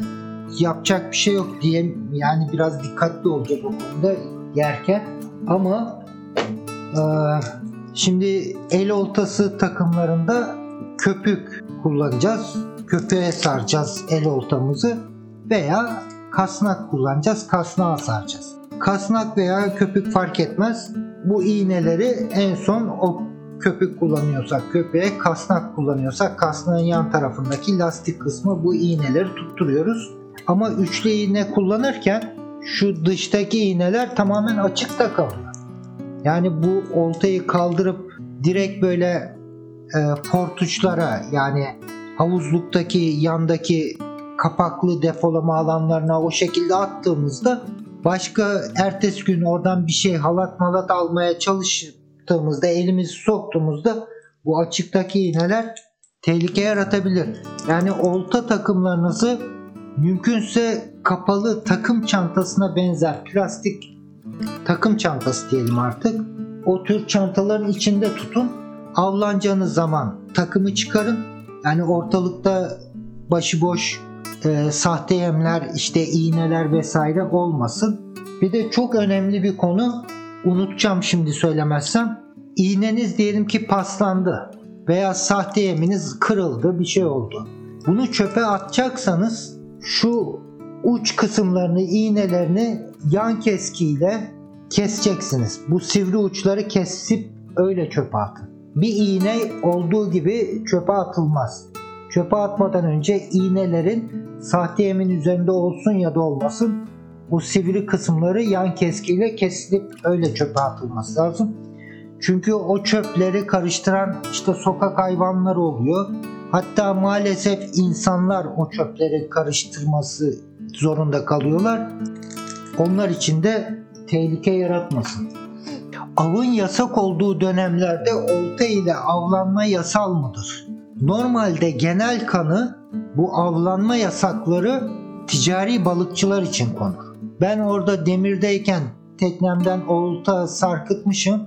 yapacak bir şey yok diye yani biraz dikkatli olacak o konuda yerken ama e, şimdi el oltası takımlarında köpük kullanacağız. Köpüğe saracağız el oltamızı veya kasnak kullanacağız. Kasnağa saracağız. Kasnak veya köpük fark etmez. Bu iğneleri en son o köpük kullanıyorsak köpeğe, kasnak kullanıyorsak kasnağın yan tarafındaki lastik kısmı bu iğneleri tutturuyoruz. Ama üçlü iğne kullanırken şu dıştaki iğneler tamamen açıkta kalıyor. Yani bu oltayı kaldırıp direkt böyle e, portuçlara yani havuzluktaki yandaki kapaklı depolama alanlarına o şekilde attığımızda başka ertesi gün oradan bir şey halat malat almaya çalıştığımızda elimizi soktuğumuzda bu açıktaki iğneler tehlike yaratabilir. Yani olta takımlarınızı mümkünse kapalı takım çantasına benzer plastik takım çantası diyelim artık. O tür çantaların içinde tutun. Avlanacağınız zaman takımı çıkarın. Yani ortalıkta başıboş e, sahte yemler, işte iğneler vesaire olmasın. Bir de çok önemli bir konu unutacağım şimdi söylemezsem. İğneniz diyelim ki paslandı veya sahte yeminiz kırıldı bir şey oldu. Bunu çöpe atacaksanız şu uç kısımlarını, iğnelerini yan keskiyle keseceksiniz. Bu sivri uçları kesip öyle çöpe atın. Bir iğne olduğu gibi çöpe atılmaz. Çöpe atmadan önce iğnelerin sahte yemin üzerinde olsun ya da olmasın bu sivri kısımları yan keskiyle kesilip öyle çöpe atılması lazım. Çünkü o çöpleri karıştıran işte sokak hayvanları oluyor. Hatta maalesef insanlar o çöpleri karıştırması zorunda kalıyorlar. Onlar için de tehlike yaratmasın. Avın yasak olduğu dönemlerde olta ile avlanma yasal mıdır? Normalde genel kanı bu avlanma yasakları ticari balıkçılar için konur. Ben orada demirdeyken teknemden olta sarkıtmışım.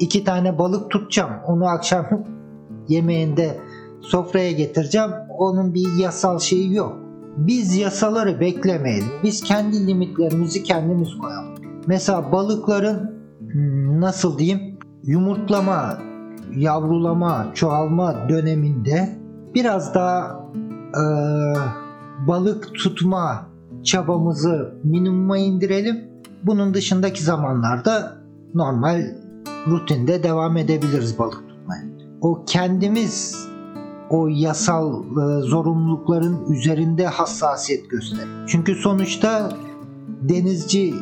İki tane balık tutacağım. Onu akşam yemeğinde sofraya getireceğim. Onun bir yasal şeyi yok. Biz yasaları beklemeyelim. Biz kendi limitlerimizi kendimiz koyalım. Mesela balıkların hmm, nasıl diyeyim yumurtlama, yavrulama, çoğalma döneminde biraz daha e, balık tutma çabamızı minimuma indirelim. Bunun dışındaki zamanlarda normal rutinde devam edebiliriz balık tutmaya. O kendimiz o yasal e, zorunlulukların üzerinde hassasiyet gösterir. Çünkü sonuçta denizci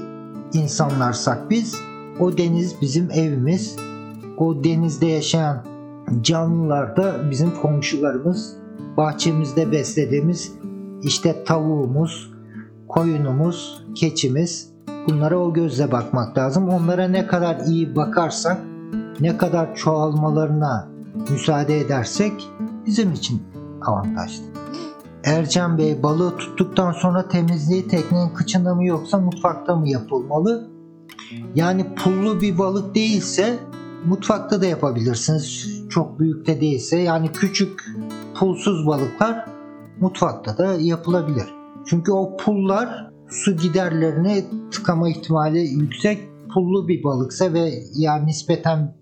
insanlarsak biz o deniz bizim evimiz. O denizde yaşayan canlılar da bizim komşularımız. Bahçemizde beslediğimiz işte tavuğumuz, koyunumuz, keçimiz. Bunlara o gözle bakmak lazım. Onlara ne kadar iyi bakarsak, ne kadar çoğalmalarına müsaade edersek bizim için avantajlı. Ercan Bey balığı tuttuktan sonra temizliği teknenin kıçında mı yoksa mutfakta mı yapılmalı? Yani pullu bir balık değilse mutfakta da yapabilirsiniz. Çok büyük de değilse yani küçük pulsuz balıklar mutfakta da yapılabilir. Çünkü o pullar su giderlerini tıkama ihtimali yüksek. Pullu bir balıksa ve yani nispeten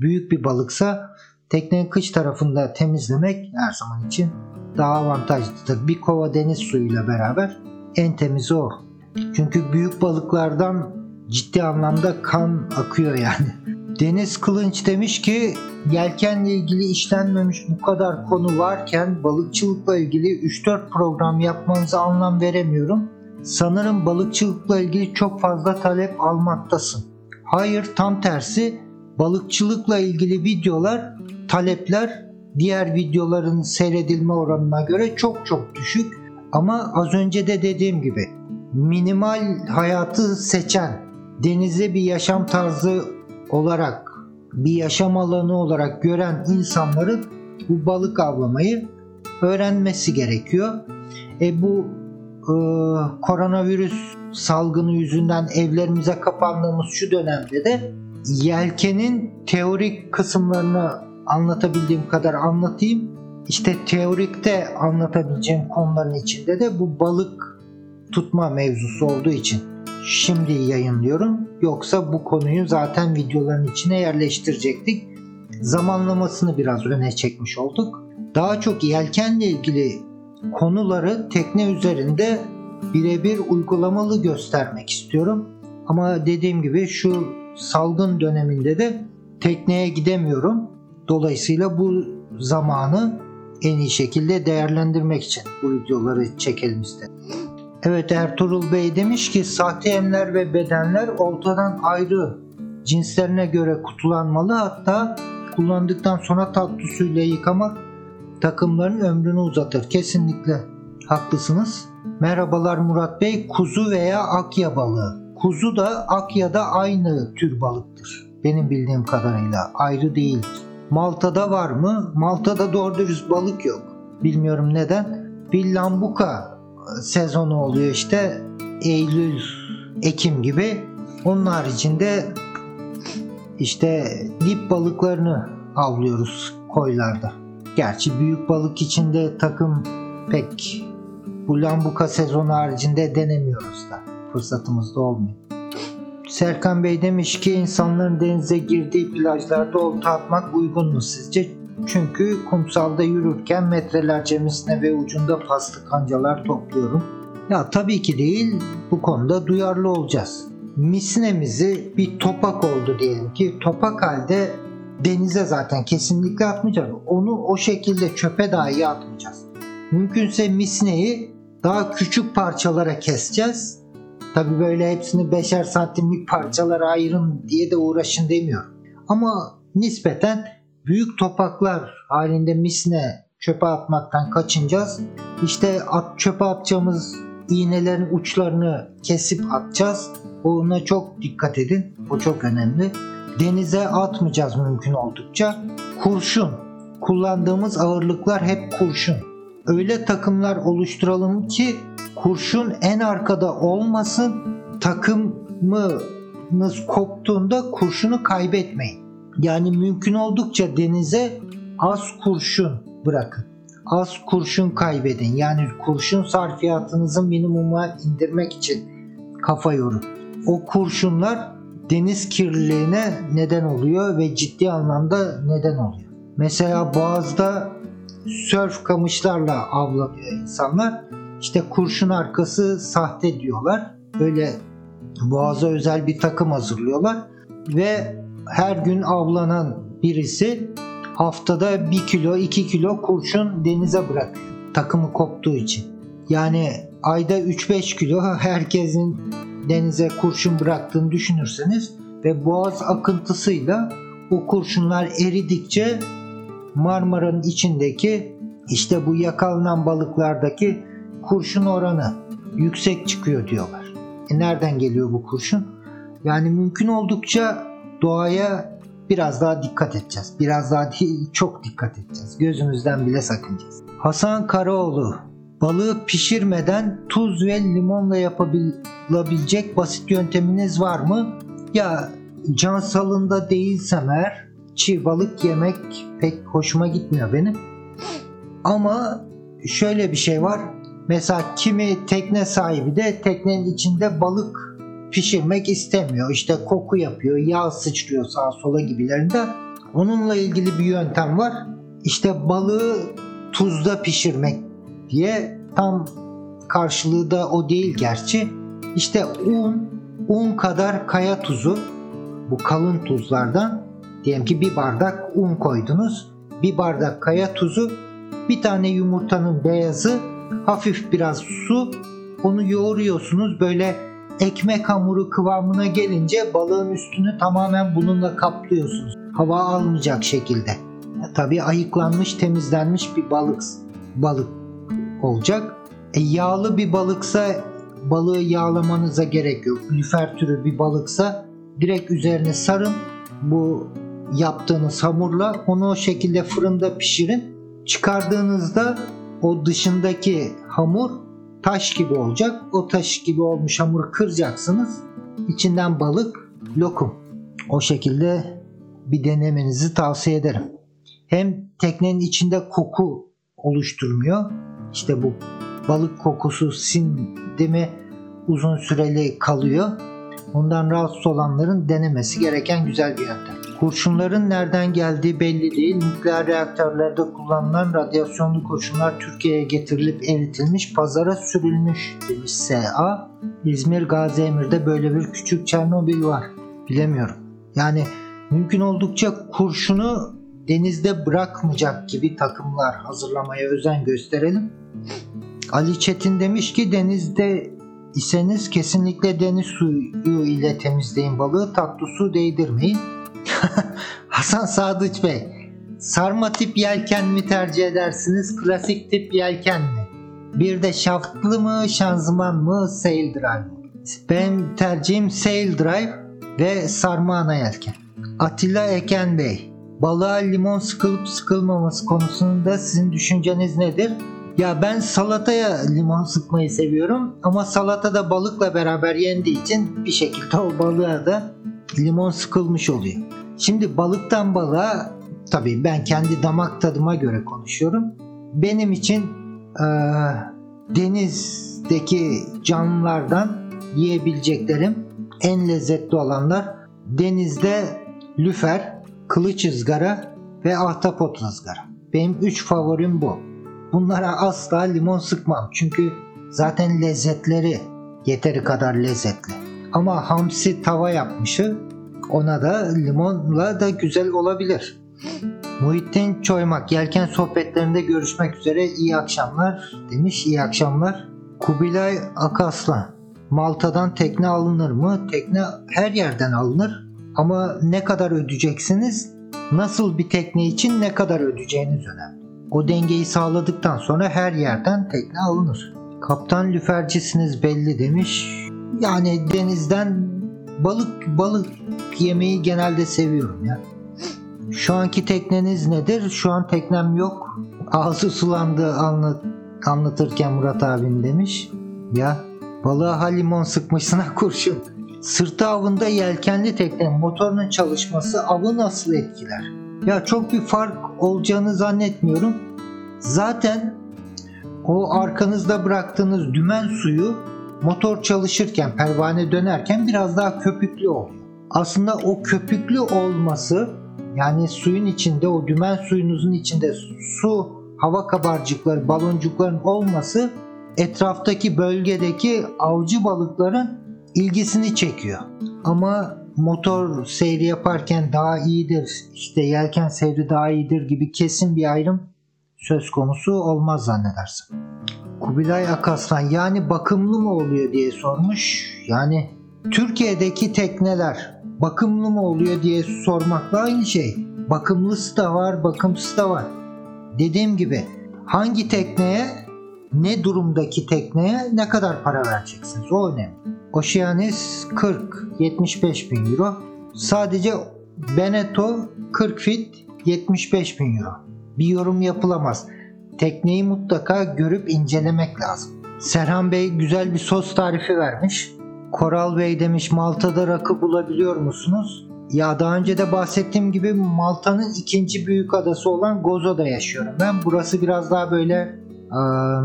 büyük bir balıksa teknenin kıç tarafında temizlemek her zaman için daha avantajlıdır. Bir kova deniz suyuyla beraber en temizi o. Çünkü büyük balıklardan ciddi anlamda kan akıyor yani. Deniz Kılınç demiş ki yelkenle ilgili işlenmemiş bu kadar konu varken balıkçılıkla ilgili 3-4 program yapmanıza anlam veremiyorum. Sanırım balıkçılıkla ilgili çok fazla talep almaktasın. Hayır tam tersi balıkçılıkla ilgili videolar talepler diğer videoların seyredilme oranına göre çok çok düşük. Ama az önce de dediğim gibi minimal hayatı seçen, denize bir yaşam tarzı olarak, bir yaşam alanı olarak gören insanların bu balık avlamayı öğrenmesi gerekiyor. E bu e, koronavirüs salgını yüzünden evlerimize kapandığımız şu dönemde de yelkenin teorik kısımlarını anlatabildiğim kadar anlatayım. İşte teorikte anlatabileceğim konuların içinde de bu balık tutma mevzusu olduğu için şimdi yayınlıyorum. Yoksa bu konuyu zaten videoların içine yerleştirecektik. Zamanlamasını biraz öne çekmiş olduk. Daha çok yelkenle ilgili konuları tekne üzerinde birebir uygulamalı göstermek istiyorum. Ama dediğim gibi şu salgın döneminde de tekneye gidemiyorum. Dolayısıyla bu zamanı en iyi şekilde değerlendirmek için bu videoları çekelim istedim. Evet Ertuğrul Bey demiş ki sahte emler ve bedenler oltadan ayrı cinslerine göre kutulanmalı hatta kullandıktan sonra tatlı suyla yıkamak takımların ömrünü uzatır. Kesinlikle haklısınız. Merhabalar Murat Bey. Kuzu veya akya balığı. Kuzu da akya da aynı tür balıktır. Benim bildiğim kadarıyla ayrı değildir. Malta'da var mı? Malta'da doğru dürüst balık yok. Bilmiyorum neden. Bir lambuka sezonu oluyor işte Eylül, Ekim gibi. Onun haricinde işte dip balıklarını avlıyoruz koylarda. Gerçi büyük balık içinde takım pek bu lambuka sezonu haricinde denemiyoruz da fırsatımız da olmuyor. Serkan Bey demiş ki insanların denize girdiği plajlarda olta atmak uygun mu sizce? Çünkü kumsalda yürürken metrelerce misine ve ucunda paslı kancalar topluyorum. Ya tabii ki değil bu konuda duyarlı olacağız. Misinemizi bir topak oldu diyelim ki topak halde denize zaten kesinlikle atmayacağız. Onu o şekilde çöpe dahi atmayacağız. Mümkünse misneyi daha küçük parçalara keseceğiz. Tabi böyle hepsini beşer santimlik parçalara ayırın diye de uğraşın demiyorum. Ama nispeten büyük topaklar halinde misne çöpe atmaktan kaçınacağız. İşte at, çöpe atacağımız iğnelerin uçlarını kesip atacağız. Ona çok dikkat edin. O çok önemli. Denize atmayacağız mümkün oldukça. Kurşun. Kullandığımız ağırlıklar hep kurşun. Öyle takımlar oluşturalım ki kurşun en arkada olmasın. Takımınız koptuğunda kurşunu kaybetmeyin. Yani mümkün oldukça denize az kurşun bırakın. Az kurşun kaybedin. Yani kurşun sarfiyatınızı minimuma indirmek için kafa yorun. O kurşunlar deniz kirliliğine neden oluyor ve ciddi anlamda neden oluyor. Mesela boğazda sörf kamışlarla avlanıyor insanlar. İşte kurşun arkası sahte diyorlar. Böyle boğaza özel bir takım hazırlıyorlar ve her gün avlanan birisi haftada 1 kilo 2 kilo kurşun denize bırakıyor. Takımı koptuğu için. Yani ayda 3-5 kilo herkesin denize kurşun bıraktığını düşünürseniz ve boğaz akıntısıyla o kurşunlar eridikçe Marmara'nın içindeki işte bu yakalanan balıklardaki kurşun oranı yüksek çıkıyor diyorlar. E nereden geliyor bu kurşun? Yani mümkün oldukça doğaya biraz daha dikkat edeceğiz. Biraz daha değil çok dikkat edeceğiz. Gözümüzden bile sakınacağız. Hasan Karaoğlu Balığı pişirmeden tuz ve limonla yapılabilecek basit yönteminiz var mı? Ya can salında değilsem eğer çiğ balık yemek pek hoşuma gitmiyor benim. Ama şöyle bir şey var. Mesela kimi tekne sahibi de teknenin içinde balık pişirmek istemiyor. İşte koku yapıyor, yağ sıçrıyor sağa sola gibilerinde. Onunla ilgili bir yöntem var. İşte balığı tuzda pişirmek diye tam karşılığı da o değil gerçi. İşte un, un kadar kaya tuzu bu kalın tuzlardan diyelim ki bir bardak un koydunuz. Bir bardak kaya tuzu, bir tane yumurtanın beyazı, hafif biraz su. Onu yoğuruyorsunuz böyle ekmek hamuru kıvamına gelince balığın üstünü tamamen bununla kaplıyorsunuz. Hava almayacak şekilde. Tabii ayıklanmış, temizlenmiş bir balık balık olacak. E, yağlı bir balıksa balığı yağlamanıza gerek yok. Lüfer türü bir balıksa direkt üzerine sarın. Bu yaptığınız hamurla onu o şekilde fırında pişirin. Çıkardığınızda o dışındaki hamur taş gibi olacak. O taş gibi olmuş hamuru kıracaksınız. İçinden balık, lokum. O şekilde bir denemenizi tavsiye ederim. Hem teknenin içinde koku oluşturmuyor. İşte bu balık kokusu sindi mi uzun süreli kalıyor. Bundan rahatsız olanların denemesi gereken güzel bir yöntem. Kurşunların nereden geldiği belli değil. Nükleer reaktörlerde kullanılan radyasyonlu kurşunlar Türkiye'ye getirilip eritilmiş, pazara sürülmüş demiş SA. İzmir Gazi Emir'de böyle bir küçük Çernobil var. Bilemiyorum. Yani mümkün oldukça kurşunu denizde bırakmayacak gibi takımlar hazırlamaya özen gösterelim. Ali Çetin demiş ki denizde iseniz kesinlikle deniz suyu ile temizleyin balığı tatlı su değdirmeyin. Hasan Sadıç Bey sarma tip yelken mi tercih edersiniz klasik tip yelken mi? Bir de şaftlı mı şanzıman mı sail drive mı? Benim tercihim sail drive ve sarma ana yelken. Atilla Eken Bey balığa limon sıkılıp sıkılmaması konusunda sizin düşünceniz nedir? Ya ben salataya limon sıkmayı seviyorum ama salata da balıkla beraber yendiği için bir şekilde o balığa da limon sıkılmış oluyor. Şimdi balıktan balığa tabii ben kendi damak tadıma göre konuşuyorum. Benim için eee, denizdeki canlılardan yiyebileceklerim en lezzetli olanlar denizde lüfer, kılıç ızgara ve ahtapot ızgara. Benim 3 favorim bu. Bunlara asla limon sıkmam. Çünkü zaten lezzetleri yeteri kadar lezzetli. Ama hamsi tava yapmışı ona da limonla da güzel olabilir. Muhittin Çoymak yelken sohbetlerinde görüşmek üzere iyi akşamlar demiş. İyi akşamlar. Kubilay Akaslan Malta'dan tekne alınır mı? Tekne her yerden alınır. Ama ne kadar ödeyeceksiniz? Nasıl bir tekne için ne kadar ödeyeceğiniz önemli. O dengeyi sağladıktan sonra her yerden tekne alınır. Kaptan lüfercisiniz belli demiş. Yani denizden balık balık yemeyi genelde seviyorum ya. Şu anki tekneniz nedir? Şu an teknem yok. Ağzı sulandı anlat, anlatırken Murat abim demiş. Ya balığa ha limon sıkmışsına kurşun. Sırtı avında yelkenli tekne motorunun çalışması avı nasıl etkiler? Ya çok bir fark olacağını zannetmiyorum. Zaten o arkanızda bıraktığınız dümen suyu motor çalışırken, pervane dönerken biraz daha köpüklü oluyor. Aslında o köpüklü olması yani suyun içinde o dümen suyunuzun içinde su, hava kabarcıkları, baloncukların olması etraftaki bölgedeki avcı balıkların ilgisini çekiyor. Ama motor seyri yaparken daha iyidir, işte yelken seyri daha iyidir gibi kesin bir ayrım söz konusu olmaz zannedersin. Kubilay Akaslan yani bakımlı mı oluyor diye sormuş. Yani Türkiye'deki tekneler bakımlı mı oluyor diye sormakla aynı şey. Bakımlısı da var, bakımsız da var. Dediğim gibi hangi tekneye, ne durumdaki tekneye ne kadar para vereceksiniz o önemli. Oceanis 40-75 bin euro. Sadece Beneteau 40 fit 75 bin euro. Bir yorum yapılamaz. Tekneyi mutlaka görüp incelemek lazım. Serhan Bey güzel bir sos tarifi vermiş. Koral Bey demiş Malta'da rakı bulabiliyor musunuz? Ya daha önce de bahsettiğim gibi Malta'nın ikinci büyük adası olan Gozo'da yaşıyorum. Ben burası biraz daha böyle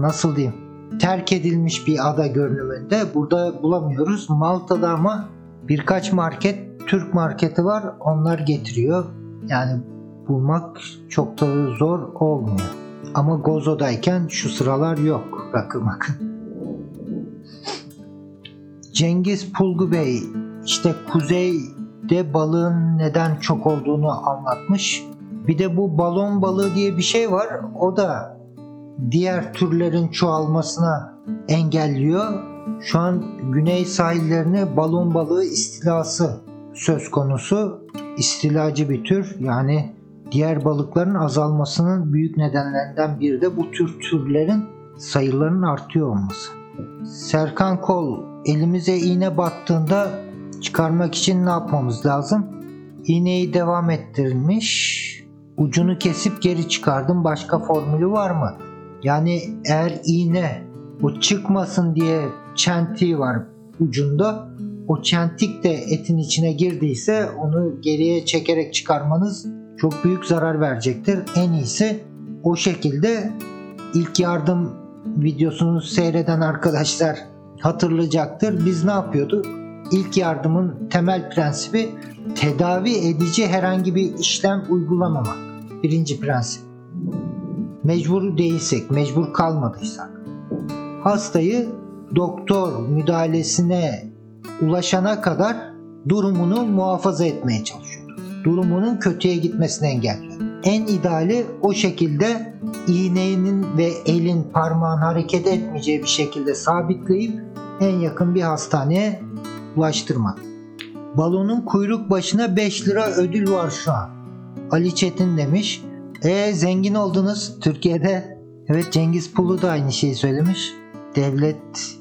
nasıl diyeyim terk edilmiş bir ada görünümünde. Burada bulamıyoruz. Malta'da ama birkaç market Türk marketi var. Onlar getiriyor. Yani bulmak çok da zor olmuyor. Ama Gozo'dayken şu sıralar yok rakı makı. Cengiz Pulgu Bey işte kuzeyde balığın neden çok olduğunu anlatmış. Bir de bu balon balığı diye bir şey var. O da diğer türlerin çoğalmasına engelliyor. Şu an güney sahillerine balon balığı istilası söz konusu. İstilacı bir tür yani diğer balıkların azalmasının büyük nedenlerinden biri de bu tür türlerin sayılarının artıyor olması. Serkan Kol elimize iğne battığında çıkarmak için ne yapmamız lazım? İğneyi devam ettirilmiş. Ucunu kesip geri çıkardım. Başka formülü var mı? Yani eğer iğne O çıkmasın diye çentiği var ucunda. O çentik de etin içine girdiyse onu geriye çekerek çıkarmanız çok büyük zarar verecektir. En iyisi o şekilde ilk yardım videosunu seyreden arkadaşlar hatırlayacaktır. Biz ne yapıyorduk? İlk yardımın temel prensibi tedavi edici herhangi bir işlem uygulamamak. Birinci prensip. Mecbur değilsek, mecbur kalmadıysak. Hastayı doktor müdahalesine ulaşana kadar durumunu muhafaza etmeye çalışıyordu. Durumunun kötüye gitmesini engelliyor. En ideali o şekilde iğnenin ve elin parmağın hareket etmeyeceği bir şekilde sabitleyip en yakın bir hastaneye ulaştırmak. Balonun kuyruk başına 5 lira ödül var şu an. Ali Çetin demiş. E zengin oldunuz Türkiye'de. Evet Cengiz Pulu da aynı şeyi söylemiş. Devlet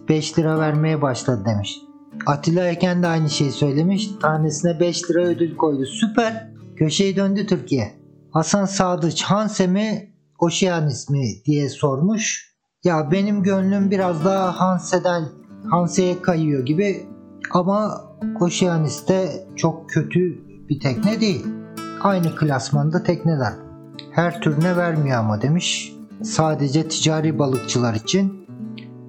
5 lira vermeye başladı demiş. Atilla Eken de aynı şeyi söylemiş. Tanesine 5 lira ödül koydu. Süper. Köşeyi döndü Türkiye. Hasan Sadıç Hanse mi Oşeanis mi diye sormuş. Ya benim gönlüm biraz daha Hanse'den Hanse'ye kayıyor gibi ama Oşeanis de çok kötü bir tekne değil. Aynı klasmanda tekneler. Her türüne vermiyor ama demiş. Sadece ticari balıkçılar için.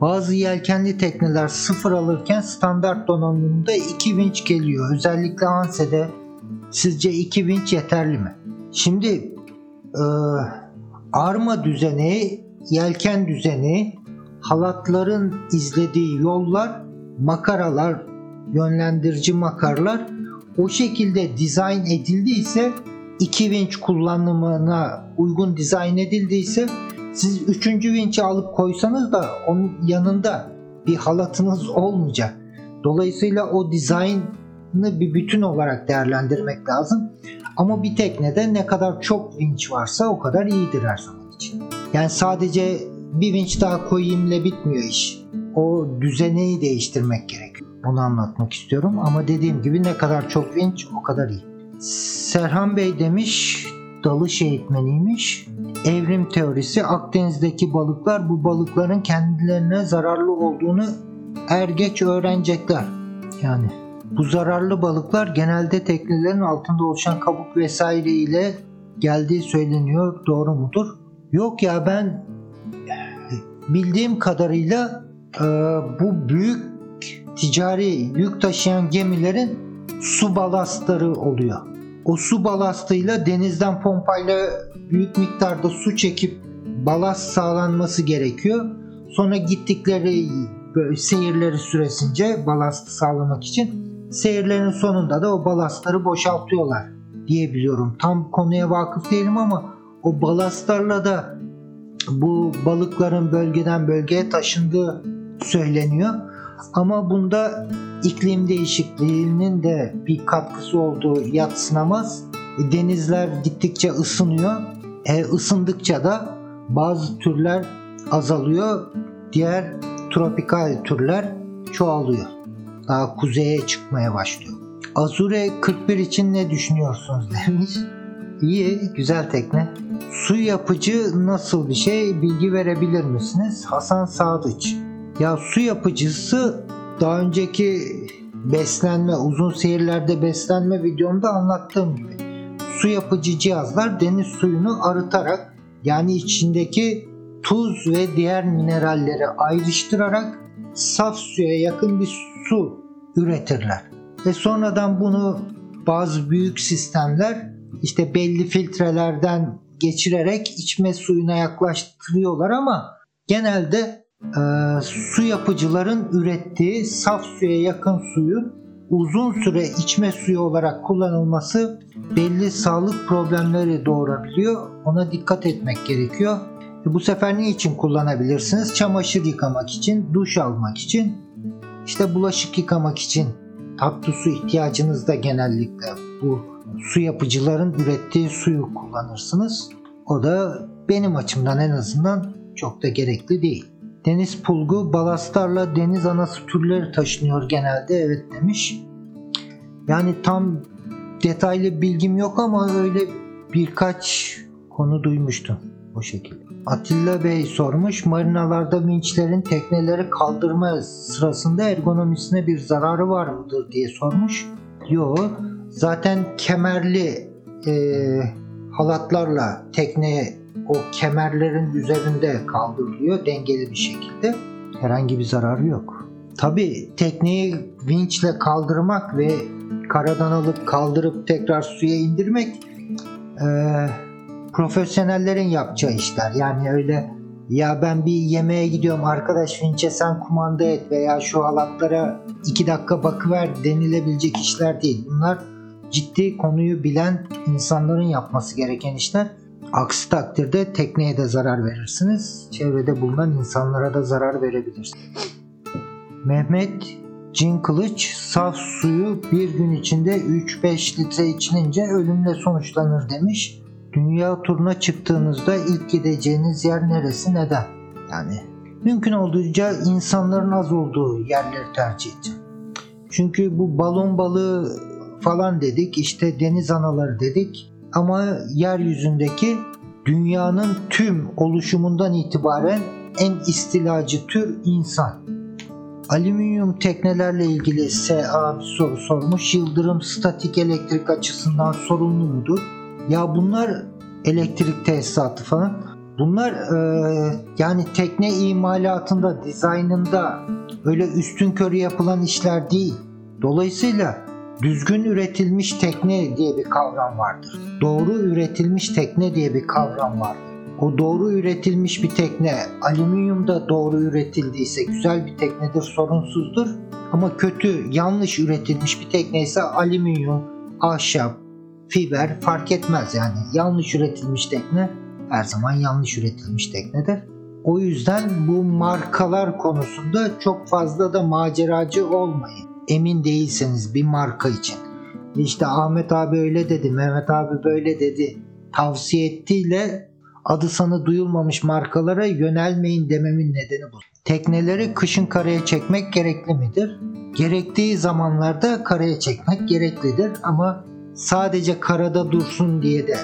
Bazı yelkenli tekneler sıfır alırken standart donanımda 2 vinç geliyor. Özellikle Hanse'de sizce 2 vinç yeterli mi? Şimdi e, arma düzeni, yelken düzeni, halatların izlediği yollar, makaralar, yönlendirici makarlar o şekilde dizayn edildiyse 2 vinç kullanımına uygun dizayn edildiyse siz üçüncü vinçi alıp koysanız da onun yanında bir halatınız olmayacak. Dolayısıyla o dizaynı bir bütün olarak değerlendirmek lazım. Ama bir teknede ne kadar çok vinç varsa o kadar iyidir her zaman için. Yani sadece bir vinç daha koyayımla bitmiyor iş. O düzeneyi değiştirmek gerekiyor. Bunu anlatmak istiyorum ama dediğim gibi ne kadar çok vinç o kadar iyi. Serhan Bey demiş dalış eğitmeniymiş. Evrim teorisi Akdeniz'deki balıklar bu balıkların kendilerine zararlı olduğunu er geç öğrenecekler. Yani bu zararlı balıklar genelde teknelerin altında oluşan kabuk vesaire ile geldiği söyleniyor. Doğru mudur? Yok ya ben bildiğim kadarıyla e, bu büyük ticari yük taşıyan gemilerin su balastları oluyor. O su balastıyla denizden pompayla büyük miktarda su çekip balast sağlanması gerekiyor. Sonra gittikleri seyirleri süresince balastı sağlamak için seyirlerin sonunda da o balastları boşaltıyorlar diye biliyorum. Tam konuya vakıf değilim ama o balastlarla da bu balıkların bölgeden bölgeye taşındığı söyleniyor. Ama bunda iklim değişikliğinin de bir katkısı olduğu yatsınamaz. E, denizler gittikçe ısınıyor. E, ısındıkça da bazı türler azalıyor. Diğer tropikal türler çoğalıyor. Daha kuzeye çıkmaya başlıyor. Azure 41 için ne düşünüyorsunuz demiş. İyi, güzel tekne. Su yapıcı nasıl bir şey bilgi verebilir misiniz? Hasan Sadıç. Ya su yapıcısı daha önceki beslenme, uzun seyirlerde beslenme videomda anlattığım gibi su yapıcı cihazlar deniz suyunu arıtarak yani içindeki tuz ve diğer mineralleri ayrıştırarak saf suya yakın bir su üretirler. Ve sonradan bunu bazı büyük sistemler işte belli filtrelerden geçirerek içme suyuna yaklaştırıyorlar ama genelde e, su yapıcıların ürettiği saf suya yakın suyu uzun süre içme suyu olarak kullanılması belli sağlık problemleri doğurabiliyor. Ona dikkat etmek gerekiyor. E, bu sefer ne için kullanabilirsiniz? Çamaşır yıkamak için, duş almak için, işte bulaşık yıkamak için tatlı su ihtiyacınız da genellikle bu su yapıcıların ürettiği suyu kullanırsınız. O da benim açımdan en azından çok da gerekli değil. Deniz pulgu balastlarla deniz anası türleri taşınıyor genelde evet demiş. Yani tam detaylı bilgim yok ama öyle birkaç konu duymuştum. O şekilde. Atilla Bey sormuş. Marinalarda vinçlerin tekneleri kaldırma sırasında ergonomisine bir zararı var mıdır diye sormuş. Yo. Zaten kemerli e, halatlarla tekne o kemerlerin üzerinde kaldırılıyor dengeli bir şekilde. Herhangi bir zararı yok. Tabi tekneyi vinçle kaldırmak ve karadan alıp kaldırıp tekrar suya indirmek eee, profesyonellerin yapacağı işler. Yani öyle ya ben bir yemeğe gidiyorum arkadaş vinçe sen kumanda et veya şu halatlara iki dakika bakıver denilebilecek işler değil. Bunlar ciddi konuyu bilen insanların yapması gereken işler. Aksi takdirde tekneye de zarar verirsiniz. Çevrede bulunan insanlara da zarar verebilirsiniz. Mehmet Cin Kılıç saf suyu bir gün içinde 3-5 litre içilince ölümle sonuçlanır demiş. Dünya turuna çıktığınızda ilk gideceğiniz yer neresi neden? Yani mümkün olduğunca insanların az olduğu yerleri tercih edeceğim. Çünkü bu balon balığı falan dedik işte deniz anaları dedik ama yeryüzündeki dünyanın tüm oluşumundan itibaren en istilacı tür insan. Alüminyum teknelerle ilgili SA bir soru sormuş. Yıldırım statik elektrik açısından sorumlu mudur? Ya bunlar elektrik tesisatı falan. Bunlar e, yani tekne imalatında, dizaynında öyle üstün körü yapılan işler değil. Dolayısıyla düzgün üretilmiş tekne diye bir kavram vardır. Doğru üretilmiş tekne diye bir kavram vardır. O doğru üretilmiş bir tekne alüminyumda doğru üretildiyse güzel bir teknedir, sorunsuzdur. Ama kötü, yanlış üretilmiş bir tekne ise alüminyum, ahşap, fiber fark etmez yani. Yanlış üretilmiş tekne her zaman yanlış üretilmiş teknedir. O yüzden bu markalar konusunda çok fazla da maceracı olmayın. Emin değilseniz bir marka için. İşte Ahmet abi öyle dedi, Mehmet abi böyle dedi. Tavsiye ettiğiyle adı sanı duyulmamış markalara yönelmeyin dememin nedeni bu. Tekneleri kışın karaya çekmek gerekli midir? Gerektiği zamanlarda karaya çekmek gereklidir ama sadece karada dursun diye de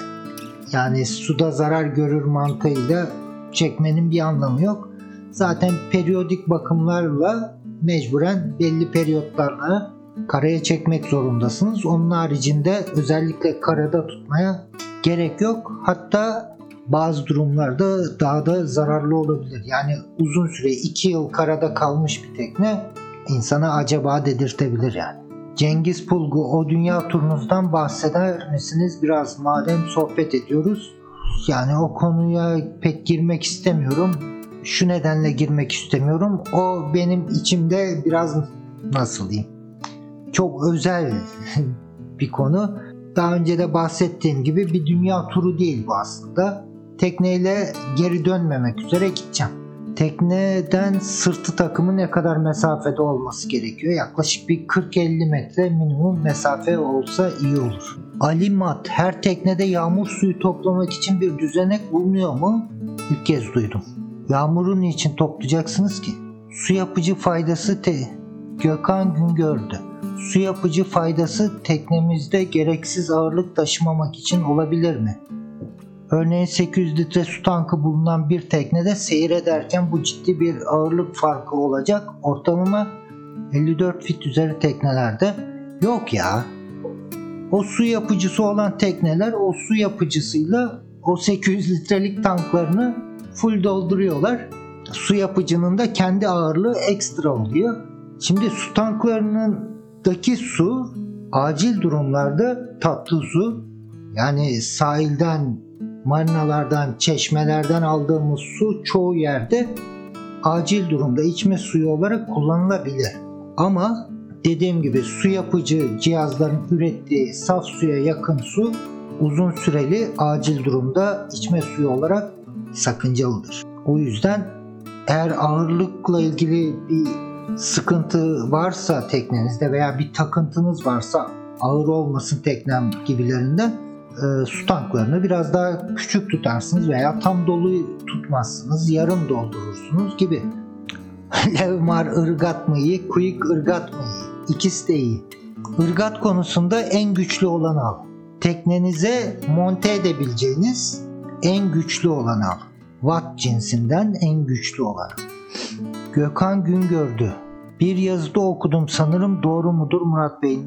yani suda zarar görür mantığıyla çekmenin bir anlamı yok. Zaten periyodik bakımlarla mecburen belli periyotlarla karaya çekmek zorundasınız. Onun haricinde özellikle karada tutmaya gerek yok. Hatta bazı durumlarda daha da zararlı olabilir. Yani uzun süre 2 yıl karada kalmış bir tekne insana acaba dedirtebilir yani. Cengiz Pulgu o dünya turunuzdan bahseder misiniz? Biraz madem sohbet ediyoruz. Yani o konuya pek girmek istemiyorum. Şu nedenle girmek istemiyorum. O benim içimde biraz nasıl diyeyim? Çok özel bir konu. Daha önce de bahsettiğim gibi bir dünya turu değil bu aslında. Tekneyle geri dönmemek üzere gideceğim. Tekneden sırtı takımı ne kadar mesafede olması gerekiyor? Yaklaşık bir 40-50 metre minimum mesafe olsa iyi olur. Ali Mat, her teknede yağmur suyu toplamak için bir düzenek bulunuyor mu? İlk kez duydum. Yağmuru niçin toplayacaksınız ki? Su yapıcı faydası te Gökhan Güngör'dü. Su yapıcı faydası teknemizde gereksiz ağırlık taşımamak için olabilir mi? Örneğin 800 litre su tankı bulunan bir teknede seyrederken bu ciddi bir ağırlık farkı olacak. Ortalama 54 fit üzeri teknelerde yok ya. O su yapıcısı olan tekneler o su yapıcısıyla o 800 litrelik tanklarını full dolduruyorlar. Su yapıcının da kendi ağırlığı ekstra oluyor. Şimdi su tanklarındaki su acil durumlarda tatlı su yani sahilden marinalardan, çeşmelerden aldığımız su çoğu yerde acil durumda içme suyu olarak kullanılabilir. Ama dediğim gibi su yapıcı cihazların ürettiği saf suya yakın su uzun süreli acil durumda içme suyu olarak sakıncalıdır. O yüzden eğer ağırlıkla ilgili bir sıkıntı varsa teknenizde veya bir takıntınız varsa ağır olmasın teknem gibilerinden e, su tanklarını biraz daha küçük tutarsınız veya tam dolu tutmazsınız, yarım doldurursunuz gibi. Levmar ırgat mı iyi, kuyuk ırgat mı? İkisi de iyi. Irgat konusunda en güçlü olanı al. Teknenize monte edebileceğiniz en güçlü olanı al. Watt cinsinden en güçlü olanı. Gökhan Güngördü. Bir yazıda okudum sanırım doğru mudur Murat Bey?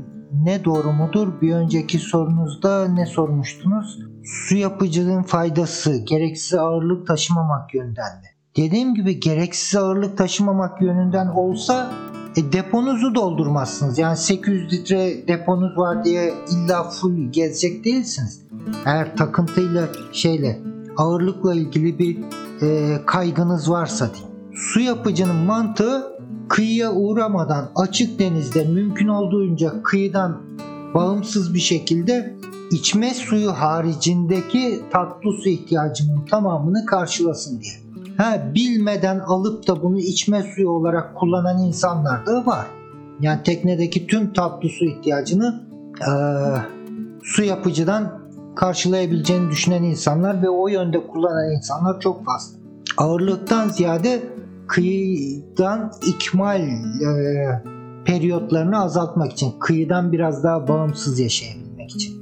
Ne doğru mudur? Bir önceki sorunuzda ne sormuştunuz? Su yapıcılığın faydası gereksiz ağırlık taşımamak yönünden mi? Dediğim gibi gereksiz ağırlık taşımamak yönünden olsa e, deponuzu doldurmazsınız. Yani 800 litre deponuz var diye illa full gezecek değilsiniz. Eğer takıntıyla şeyle ağırlıkla ilgili bir e, kaygınız varsa diyeyim. Su yapıcının mantığı kıyıya uğramadan açık denizde mümkün olduğunca kıyıdan bağımsız bir şekilde içme suyu haricindeki tatlı su ihtiyacının tamamını karşılasın diye. Ha, bilmeden alıp da bunu içme suyu olarak kullanan insanlar da var. Yani teknedeki tüm tatlı su ihtiyacını e, su yapıcıdan karşılayabileceğini düşünen insanlar ve o yönde kullanan insanlar çok fazla. Ağırlıktan ziyade kıyıdan ikmal e, periyotlarını azaltmak için, kıyıdan biraz daha bağımsız yaşayabilmek için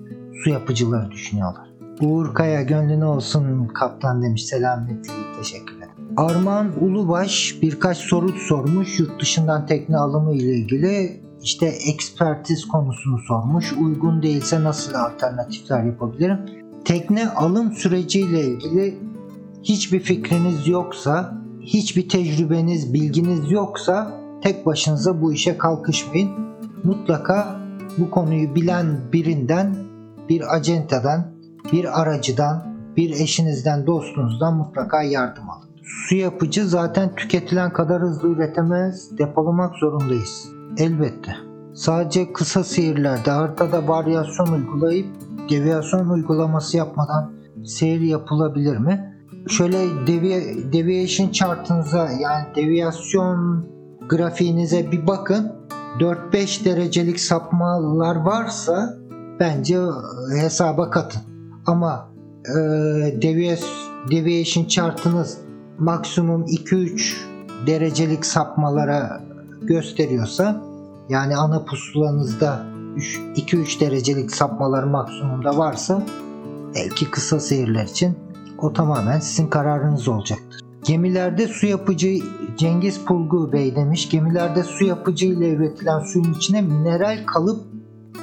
su yapıcıları düşünüyorlar. Uğur Kaya gönlüne olsun kaptan demiş selametle teşekkürler. Armağan Ulubaş birkaç soru sormuş yurt dışından tekne alımı ile ilgili işte ekspertiz konusunu sormuş. Uygun değilse nasıl alternatifler yapabilirim? Tekne alım süreciyle ilgili hiçbir fikriniz yoksa, hiçbir tecrübeniz, bilginiz yoksa tek başınıza bu işe kalkışmayın. Mutlaka bu konuyu bilen birinden, bir acentadan, bir aracıdan, bir eşinizden, dostunuzdan mutlaka yardım alın. Su yapıcı zaten tüketilen kadar hızlı üretemez, depolamak zorundayız. Elbette. Sadece kısa seyirlerde haritada varyasyon uygulayıp deviyasyon uygulaması yapmadan seyir yapılabilir mi? Şöyle devi, deviation chartınıza yani deviyasyon grafiğinize bir bakın. 4-5 derecelik sapmalar varsa bence hesaba katın. Ama e, deviation chartınız maksimum 2-3 derecelik sapmalara gösteriyorsa yani ana pusulanızda 2-3 derecelik sapmalar maksimumda varsa belki kısa seyirler için o tamamen sizin kararınız olacaktır. Gemilerde su yapıcı Cengiz Pulgu Bey demiş. Gemilerde su yapıcı ile üretilen suyun içine mineral kalıp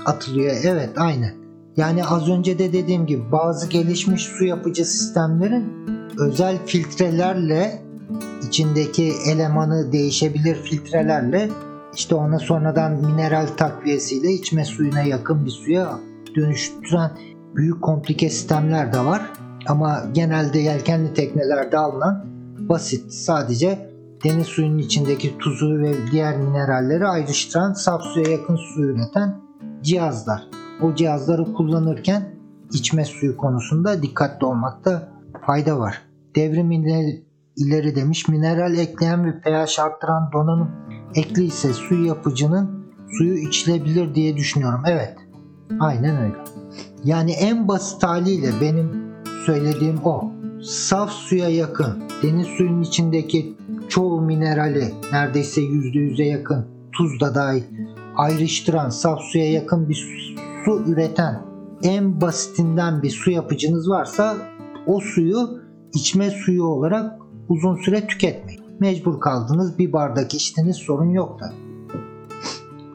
atılıyor. Evet aynen. Yani az önce de dediğim gibi bazı gelişmiş su yapıcı sistemlerin özel filtrelerle içindeki elemanı değişebilir filtrelerle işte ona sonradan mineral takviyesiyle içme suyuna yakın bir suya dönüştüren büyük komplike sistemler de var. Ama genelde yelkenli teknelerde alınan basit sadece deniz suyunun içindeki tuzu ve diğer mineralleri ayrıştıran saf suya yakın su üreten cihazlar. O cihazları kullanırken içme suyu konusunda dikkatli olmakta fayda var. Devrim ileri demiş mineral ekleyen ve pH arttıran donanım ekli ise su yapıcının suyu içilebilir diye düşünüyorum. Evet aynen öyle. Yani en basit haliyle benim söylediğim o. Saf suya yakın deniz suyunun içindeki çoğu minerali neredeyse %100'e yakın tuz da dahil ayrıştıran saf suya yakın bir su üreten en basitinden bir su yapıcınız varsa o suyu içme suyu olarak uzun süre tüketmeyin. Mecbur kaldınız bir bardak içtiniz sorun yok da.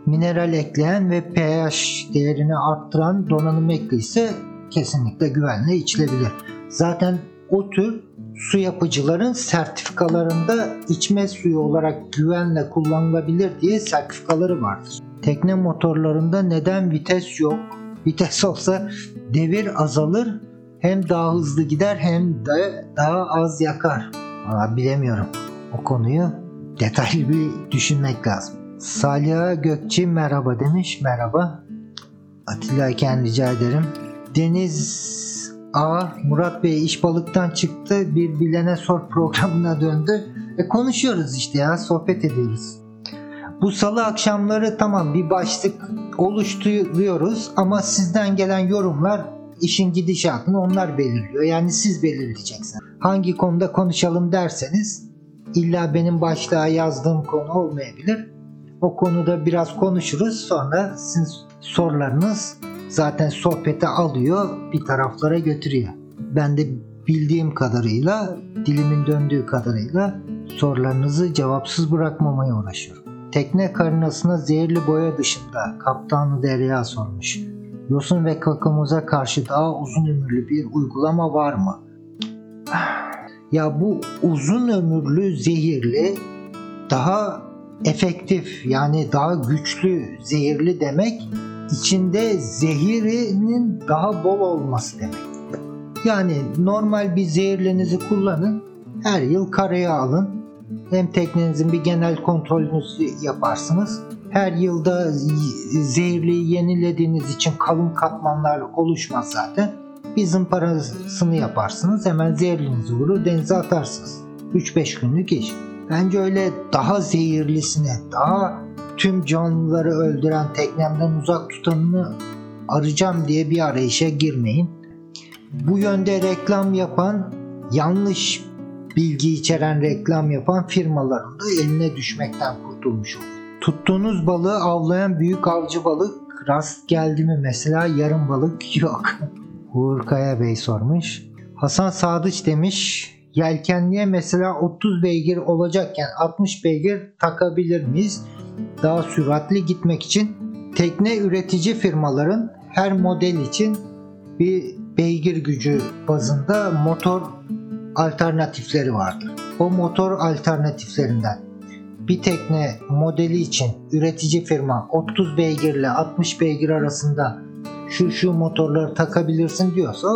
Mineral ekleyen ve pH değerini arttıran donanım ekli ise kesinlikle güvenle içilebilir. Zaten o tür su yapıcıların sertifikalarında içme suyu olarak güvenle kullanılabilir diye sertifikaları vardır. Tekne motorlarında neden vites yok? Vites olsa devir azalır hem daha hızlı gider hem de daha az yakar. Aa, bilemiyorum. O konuyu detaylı bir düşünmek lazım. Saliha Gökçe merhaba demiş. Merhaba. Atilla Eken rica ederim. Deniz A. Murat Bey iş balıktan çıktı. Bir bilene sor programına döndü. E konuşuyoruz işte ya sohbet ediyoruz. Bu salı akşamları tamam bir başlık oluşturuyoruz ama sizden gelen yorumlar işin gidişatını onlar belirliyor. Yani siz belirleyeceksiniz. Hangi konuda konuşalım derseniz illa benim başlığa yazdığım konu olmayabilir. O konuda biraz konuşuruz. Sonra sizin sorularınız zaten sohbete alıyor, bir taraflara götürüyor. Ben de bildiğim kadarıyla, dilimin döndüğü kadarıyla sorularınızı cevapsız bırakmamaya uğraşıyorum. Tekne karinasına zehirli boya dışında kaptanı Derya sormuş. Yosun ve kakamoza karşı daha uzun ömürlü bir uygulama var mı? Ya bu uzun ömürlü zehirli daha efektif yani daha güçlü zehirli demek içinde zehirinin daha bol olması demek. Yani normal bir zehirlinizi kullanın her yıl karaya alın hem teknenizin bir genel kontrolünüzü yaparsınız. Her yılda zehirliği yenilediğiniz için kalın katmanlar oluşmaz zaten. Bir zımparasını yaparsınız hemen zehirlinizi vurur denize atarsınız. 3-5 günlük iş. Bence öyle daha zehirlisine, daha tüm canlıları öldüren teknemden uzak tutanını arayacağım diye bir arayışa girmeyin. Bu yönde reklam yapan, yanlış bilgi içeren reklam yapan firmaların da eline düşmekten kurtulmuş olur. Tuttuğunuz balığı avlayan büyük avcı balık rast geldi mi mesela yarım balık yok. Uğur Kaya Bey sormuş. Hasan Sadıç demiş yelkenliğe mesela 30 beygir olacakken 60 beygir takabilir miyiz? Daha süratli gitmek için tekne üretici firmaların her model için bir beygir gücü bazında motor alternatifleri vardır. O motor alternatiflerinden bir tekne modeli için üretici firma 30 beygir ile 60 beygir arasında şu şu motorları takabilirsin diyorsa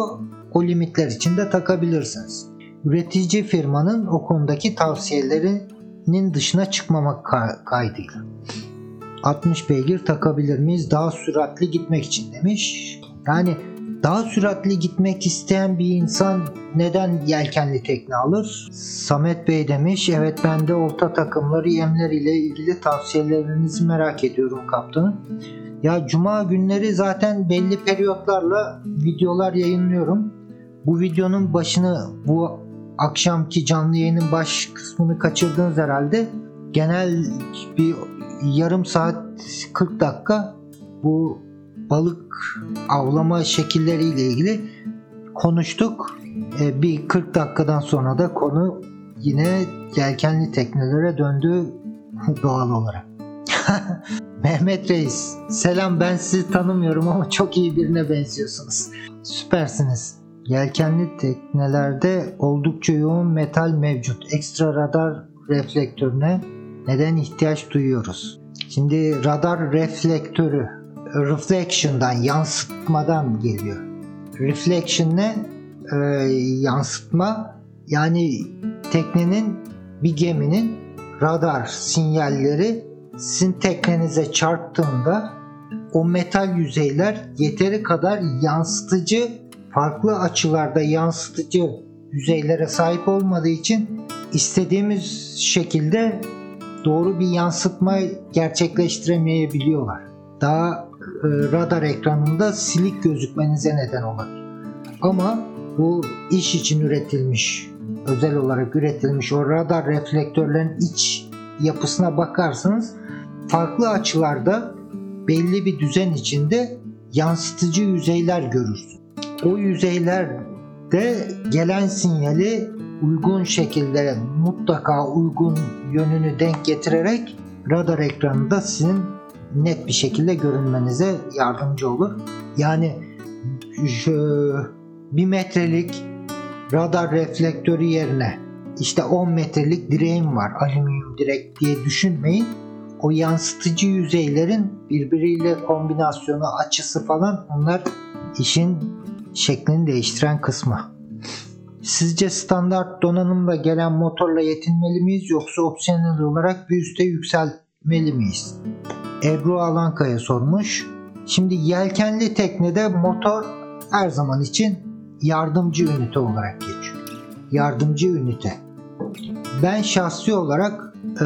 o limitler için de takabilirsiniz. Üretici firmanın o konudaki tavsiyelerinin dışına çıkmamak kaydıyla. 60 beygir takabilir miyiz daha süratli gitmek için demiş. Yani daha süratli gitmek isteyen bir insan neden yelkenli tekne alır? Samet Bey demiş, evet ben de olta takımları yemler ile ilgili tavsiyelerinizi merak ediyorum kaptanım. Ya cuma günleri zaten belli periyotlarla videolar yayınlıyorum. Bu videonun başını bu akşamki canlı yayının baş kısmını kaçırdınız herhalde. Genel bir yarım saat 40 dakika bu balık avlama şekilleriyle ilgili konuştuk. E, bir 40 dakikadan sonra da konu yine yelkenli teknelere döndü doğal olarak. Mehmet Reis, selam ben sizi tanımıyorum ama çok iyi birine benziyorsunuz. Süpersiniz. Yelkenli teknelerde oldukça yoğun metal mevcut. Ekstra radar reflektörüne neden ihtiyaç duyuyoruz? Şimdi radar reflektörü reflection'dan, yansıtmadan geliyor. Reflection ne? Ee, yansıtma yani teknenin bir geminin radar sinyalleri sizin teknenize çarptığında o metal yüzeyler yeteri kadar yansıtıcı farklı açılarda yansıtıcı yüzeylere sahip olmadığı için istediğimiz şekilde doğru bir yansıtma gerçekleştiremeyebiliyorlar. Daha e, radar ekranında silik gözükmenize neden olabilir. Ama bu iş için üretilmiş, özel olarak üretilmiş o radar reflektörlerin iç yapısına bakarsanız farklı açılarda belli bir düzen içinde yansıtıcı yüzeyler görürsün. O yüzeylerde gelen sinyali uygun şekilde mutlaka uygun yönünü denk getirerek radar ekranında sizin net bir şekilde görünmenize yardımcı olur. Yani şu bir metrelik radar reflektörü yerine işte 10 metrelik direğim var alüminyum direk diye düşünmeyin. O yansıtıcı yüzeylerin birbiriyle kombinasyonu, açısı falan onlar işin şeklini değiştiren kısmı. Sizce standart donanımla gelen motorla yetinmeli miyiz yoksa opsiyonel olarak bir üste yükselmeli miyiz? Ebru Alankaya sormuş. Şimdi yelkenli teknede motor her zaman için yardımcı ünite olarak geçiyor. Yardımcı ünite. Ben şahsi olarak e,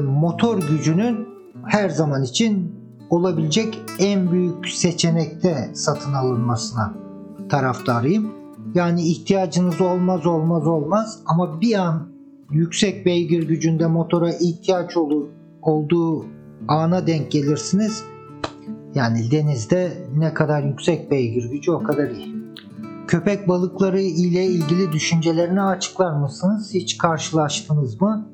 motor gücünün her zaman için olabilecek en büyük seçenekte satın alınmasına taraftarıyım. Yani ihtiyacınız olmaz olmaz olmaz ama bir an yüksek beygir gücünde motora ihtiyaç olur, olduğu ana denk gelirsiniz. Yani denizde ne kadar yüksek beygir gücü o kadar iyi. Köpek balıkları ile ilgili düşüncelerini açıklar mısınız? Hiç karşılaştınız mı?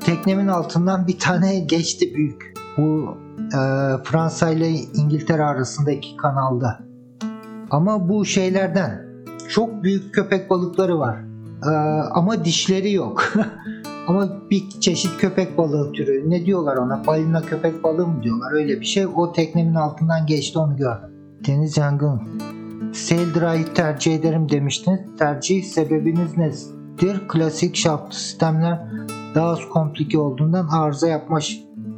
Teknemin altından bir tane geçti büyük. Bu e, Fransa ile İngiltere arasındaki kanalda. Ama bu şeylerden çok büyük köpek balıkları var. E, ama dişleri yok. ama bir çeşit köpek balığı türü. Ne diyorlar ona? Balina köpek balığı mı diyorlar? Öyle bir şey. O teknemin altından geçti onu gördüm. Deniz yangın. Sail Dry'ı tercih ederim demiştiniz. Tercih sebebiniz nedir? Klasik şaftlı sistemler daha az komplike olduğundan arıza yapma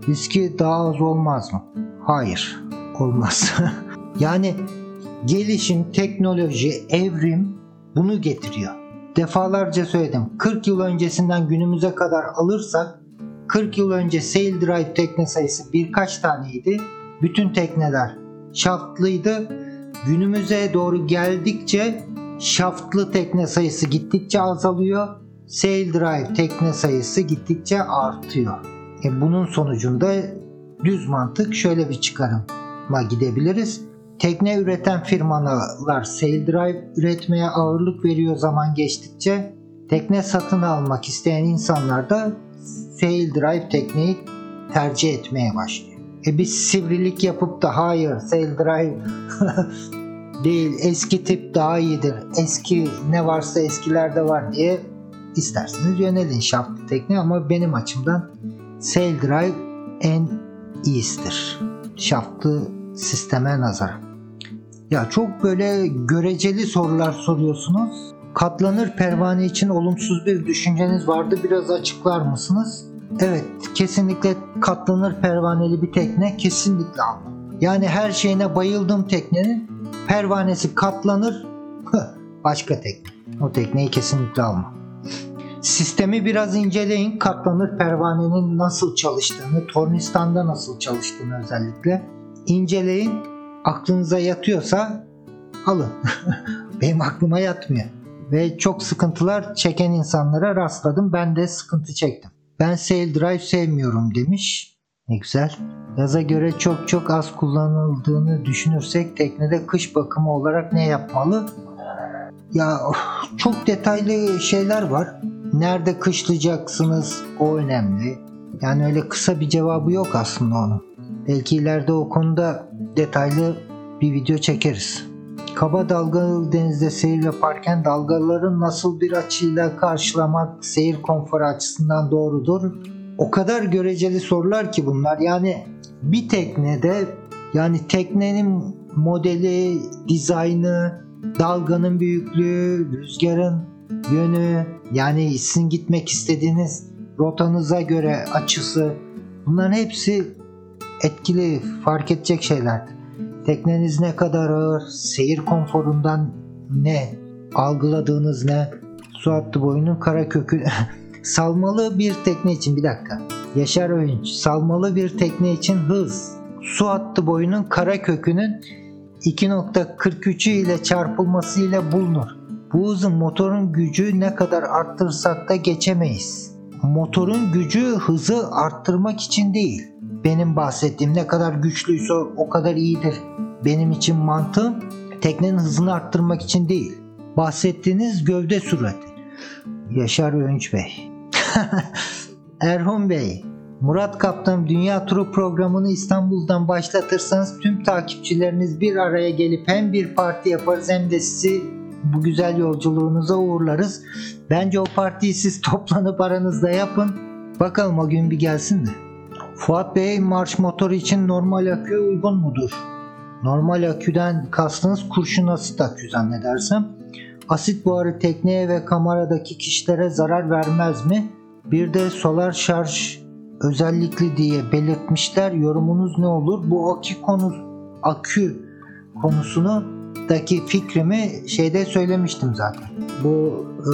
riski daha az olmaz mı? Hayır, olmaz. yani gelişim, teknoloji, evrim bunu getiriyor. Defalarca söyledim. 40 yıl öncesinden günümüze kadar alırsak 40 yıl önce sail drive tekne sayısı birkaç taneydi. Bütün tekneler şaftlıydı. Günümüze doğru geldikçe şaftlı tekne sayısı gittikçe azalıyor. Sail drive tekne sayısı gittikçe artıyor. E bunun sonucunda düz mantık şöyle bir çıkarıma gidebiliriz. Tekne üreten firmalar sail drive üretmeye ağırlık veriyor zaman geçtikçe. Tekne satın almak isteyen insanlar da sail drive tekneyi tercih etmeye başlıyor. E biz sivrilik yapıp da hayır sail drive değil eski tip daha iyidir. Eski ne varsa eskilerde var diye isterseniz yönelin şaftlı tekne ama benim açımdan Sail Drive en iyisidir. Şaftlı sisteme nazaran. Ya çok böyle göreceli sorular soruyorsunuz. Katlanır pervane için olumsuz bir düşünceniz vardı. Biraz açıklar mısınız? Evet, kesinlikle katlanır pervaneli bir tekne kesinlikle alma. Yani her şeyine bayıldım teknenin. Pervanesi katlanır. Başka tekne. O tekneyi kesinlikle alma. Sistemi biraz inceleyin. Katlanır pervanenin nasıl çalıştığını, tornistanda nasıl çalıştığını özellikle. inceleyin. Aklınıza yatıyorsa alın. Benim aklıma yatmıyor. Ve çok sıkıntılar çeken insanlara rastladım. Ben de sıkıntı çektim. Ben sail drive sevmiyorum demiş. Ne güzel. Yaza göre çok çok az kullanıldığını düşünürsek teknede kış bakımı olarak ne yapmalı? Ya çok detaylı şeyler var. Nerede kışlayacaksınız o önemli. Yani öyle kısa bir cevabı yok aslında onun. Belki ileride o konuda detaylı bir video çekeriz. Kaba dalgalı denizde seyir yaparken dalgaların nasıl bir açıyla karşılamak seyir konforu açısından doğrudur. O kadar göreceli sorular ki bunlar. Yani bir teknede yani teknenin modeli, dizaynı, dalganın büyüklüğü, rüzgarın yönü, yani sizin gitmek istediğiniz rotanıza göre açısı bunların hepsi etkili fark edecek şeylerdir. Tekneniz ne kadar ağır, seyir konforundan ne, algıladığınız ne, su hattı boyunun kara kökü salmalı bir tekne için bir dakika. Yaşar Öğünç salmalı bir tekne için hız su hattı boyunun kara kökünün 2.43'ü ile çarpılması ile bulunur. Bu hızın motorun gücü ne kadar arttırsak da geçemeyiz. Motorun gücü hızı arttırmak için değil. Benim bahsettiğim ne kadar güçlüyse o kadar iyidir. Benim için mantığım teknenin hızını arttırmak için değil. Bahsettiğiniz gövde sürati. Yaşar Öğünç Bey. Erhun Bey, Murat Kaptan Dünya Turu programını İstanbul'dan başlatırsanız tüm takipçileriniz bir araya gelip hem bir parti yaparız hem de sizi bu güzel yolculuğunuza uğurlarız. Bence o partiyi siz toplanıp aranızda yapın. Bakalım o gün bir gelsin de. Fuat Bey marş motoru için normal akü uygun mudur? Normal aküden kastınız kurşun asit akü zannedersem. Asit buharı tekneye ve kameradaki kişilere zarar vermez mi? Bir de solar şarj özellikli diye belirtmişler. Yorumunuz ne olur? Bu akü konu akü konusunu daki fikrimi şeyde söylemiştim zaten. Bu e,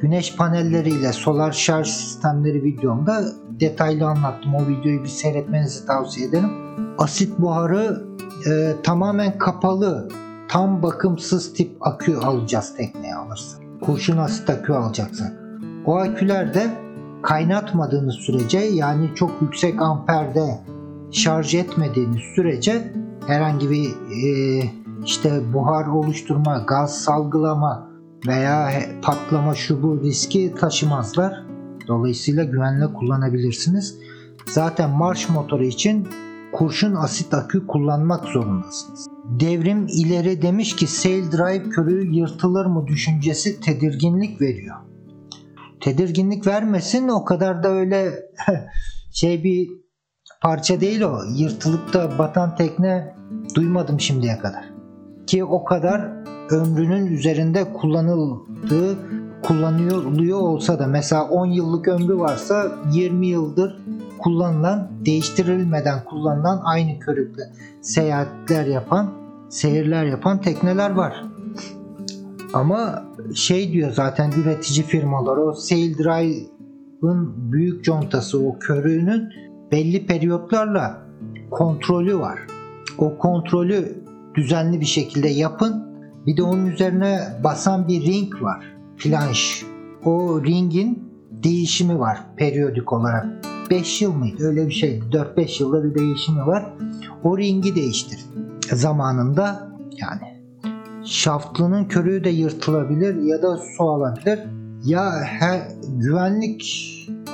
güneş panelleriyle solar şarj sistemleri videomda detaylı anlattım. O videoyu bir seyretmenizi tavsiye ederim. Asit buharı e, tamamen kapalı, tam bakımsız tip akü alacağız tekneye alırsa. Kurşun asit akü alacaksak. O akülerde kaynatmadığınız sürece yani çok yüksek amperde şarj etmediğiniz sürece herhangi bir e, işte buhar oluşturma, gaz salgılama veya patlama şu bu riski taşımazlar. Dolayısıyla güvenle kullanabilirsiniz. Zaten marş motoru için kurşun asit akü kullanmak zorundasınız. Devrim ileri demiş ki sail drive körüğü yırtılır mı düşüncesi tedirginlik veriyor. Tedirginlik vermesin o kadar da öyle şey bir parça değil o. Yırtılıp da batan tekne duymadım şimdiye kadar. Ki o kadar ömrünün üzerinde kullanıldığı kullanılıyor olsa da mesela 10 yıllık ömrü varsa 20 yıldır kullanılan, değiştirilmeden kullanılan aynı körükle seyahatler yapan, seyirler yapan tekneler var. Ama şey diyor zaten üretici firmalar o Sail Drive'ın büyük contası o körüğünün belli periyotlarla kontrolü var. O kontrolü düzenli bir şekilde yapın. Bir de onun üzerine basan bir ring var. Flanş. O ringin değişimi var periyodik olarak. 5 yıl mıydı? Öyle bir şey. 4-5 yılda bir değişimi var. O ringi değiştir. Zamanında yani şaftlının körüğü de yırtılabilir ya da su alabilir. Ya her, güvenlik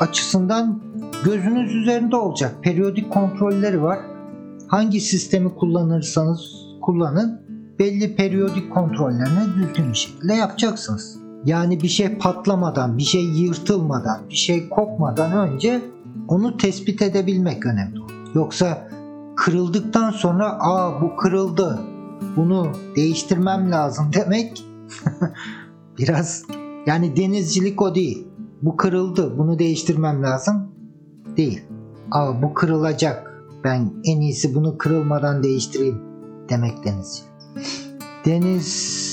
açısından gözünüz üzerinde olacak. Periyodik kontrolleri var. Hangi sistemi kullanırsanız kullanın belli periyodik kontrollerini düzgün bir şekilde yapacaksınız. Yani bir şey patlamadan, bir şey yırtılmadan, bir şey kopmadan önce onu tespit edebilmek önemli. Yoksa kırıldıktan sonra aa bu kırıldı bunu değiştirmem lazım demek biraz yani denizcilik o değil. Bu kırıldı bunu değiştirmem lazım değil. Aa bu kırılacak ben en iyisi bunu kırılmadan değiştireyim demek denizci. Deniz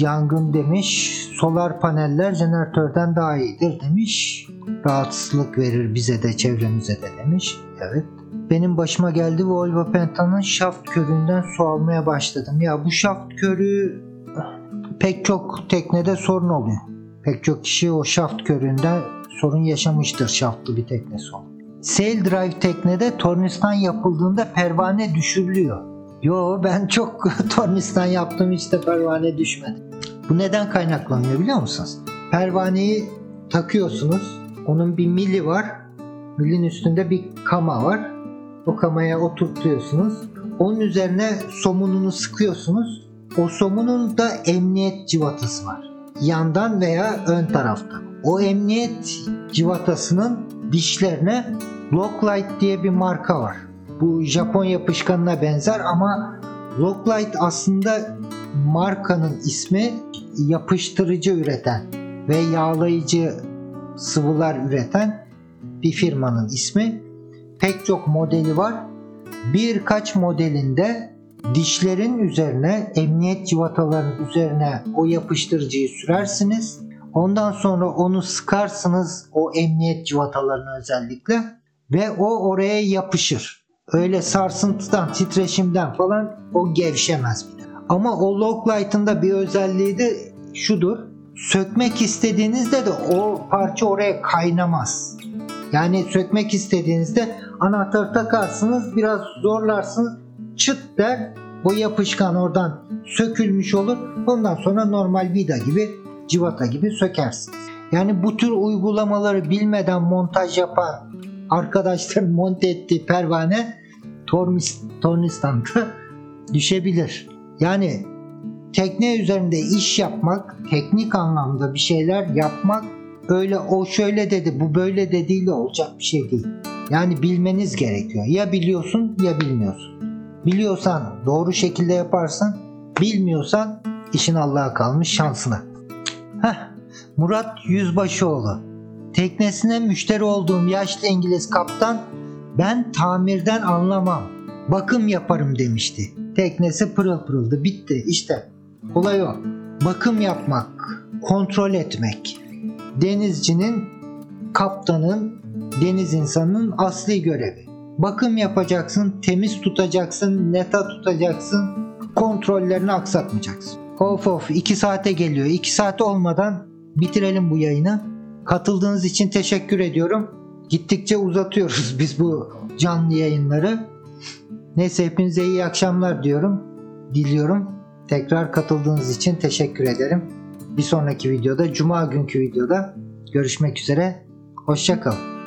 yangın demiş. Solar paneller jeneratörden daha iyidir demiş. Rahatsızlık verir bize de çevremize de demiş. Evet. Benim başıma geldi Volvo Penta'nın şaft körüğünden su almaya başladım. Ya bu şaft körüğü pek çok teknede sorun oluyor. Pek çok kişi o şaft körüğünde sorun yaşamıştır şaftlı bir teknesi olan. Sail drive teknede tornistan yapıldığında pervane düşürülüyor. Yo ben çok tornistan yaptım hiç de pervane düşmedi. Bu neden kaynaklanıyor biliyor musunuz? Pervaneyi takıyorsunuz. Onun bir mili var. Milin üstünde bir kama var. O kamaya oturtuyorsunuz. Onun üzerine somununu sıkıyorsunuz. O somunun da emniyet civatası var. Yandan veya ön tarafta. O emniyet civatasının dişlerine Locklight diye bir marka var. Bu Japon yapışkanına benzer ama Locklight aslında markanın ismi yapıştırıcı üreten ve yağlayıcı sıvılar üreten bir firmanın ismi. Pek çok modeli var. Birkaç modelinde dişlerin üzerine, emniyet civatalarının üzerine o yapıştırıcıyı sürersiniz. Ondan sonra onu sıkarsınız o emniyet civatalarını özellikle ve o oraya yapışır. Öyle sarsıntıdan, titreşimden falan o gevşemez. Ama o Locklight'ın da bir özelliği de şudur. Sökmek istediğinizde de o parça oraya kaynamaz. Yani sökmek istediğinizde anahtarı takarsınız, biraz zorlarsınız, çıt der, o yapışkan oradan sökülmüş olur. Ondan sonra normal vida gibi, civata gibi sökersiniz. Yani bu tür uygulamaları bilmeden montaj yapan arkadaşların monte ettiği pervane tornis, tornistanda düşebilir. Yani tekne üzerinde iş yapmak, teknik anlamda bir şeyler yapmak öyle o şöyle dedi, bu böyle dediğiyle olacak bir şey değil. Yani bilmeniz gerekiyor. Ya biliyorsun ya bilmiyorsun. Biliyorsan doğru şekilde yaparsın, bilmiyorsan işin Allah'a kalmış şansına. Heh, Murat Yüzbaşıoğlu. Teknesine müşteri olduğum yaşlı İngiliz kaptan ben tamirden anlamam. Bakım yaparım demişti. Teknesi pırıl pırıldı. Bitti. İşte olay o. Bakım yapmak, kontrol etmek. Denizcinin, kaptanın, deniz insanının asli görevi. Bakım yapacaksın, temiz tutacaksın, neta tutacaksın, kontrollerini aksatmayacaksın. Of of 2 saate geliyor. 2 saat olmadan bitirelim bu yayını. Katıldığınız için teşekkür ediyorum. Gittikçe uzatıyoruz biz bu canlı yayınları. Neyse hepinize iyi akşamlar diyorum. Diliyorum. Tekrar katıldığınız için teşekkür ederim. Bir sonraki videoda, Cuma günkü videoda görüşmek üzere. Hoşçakalın.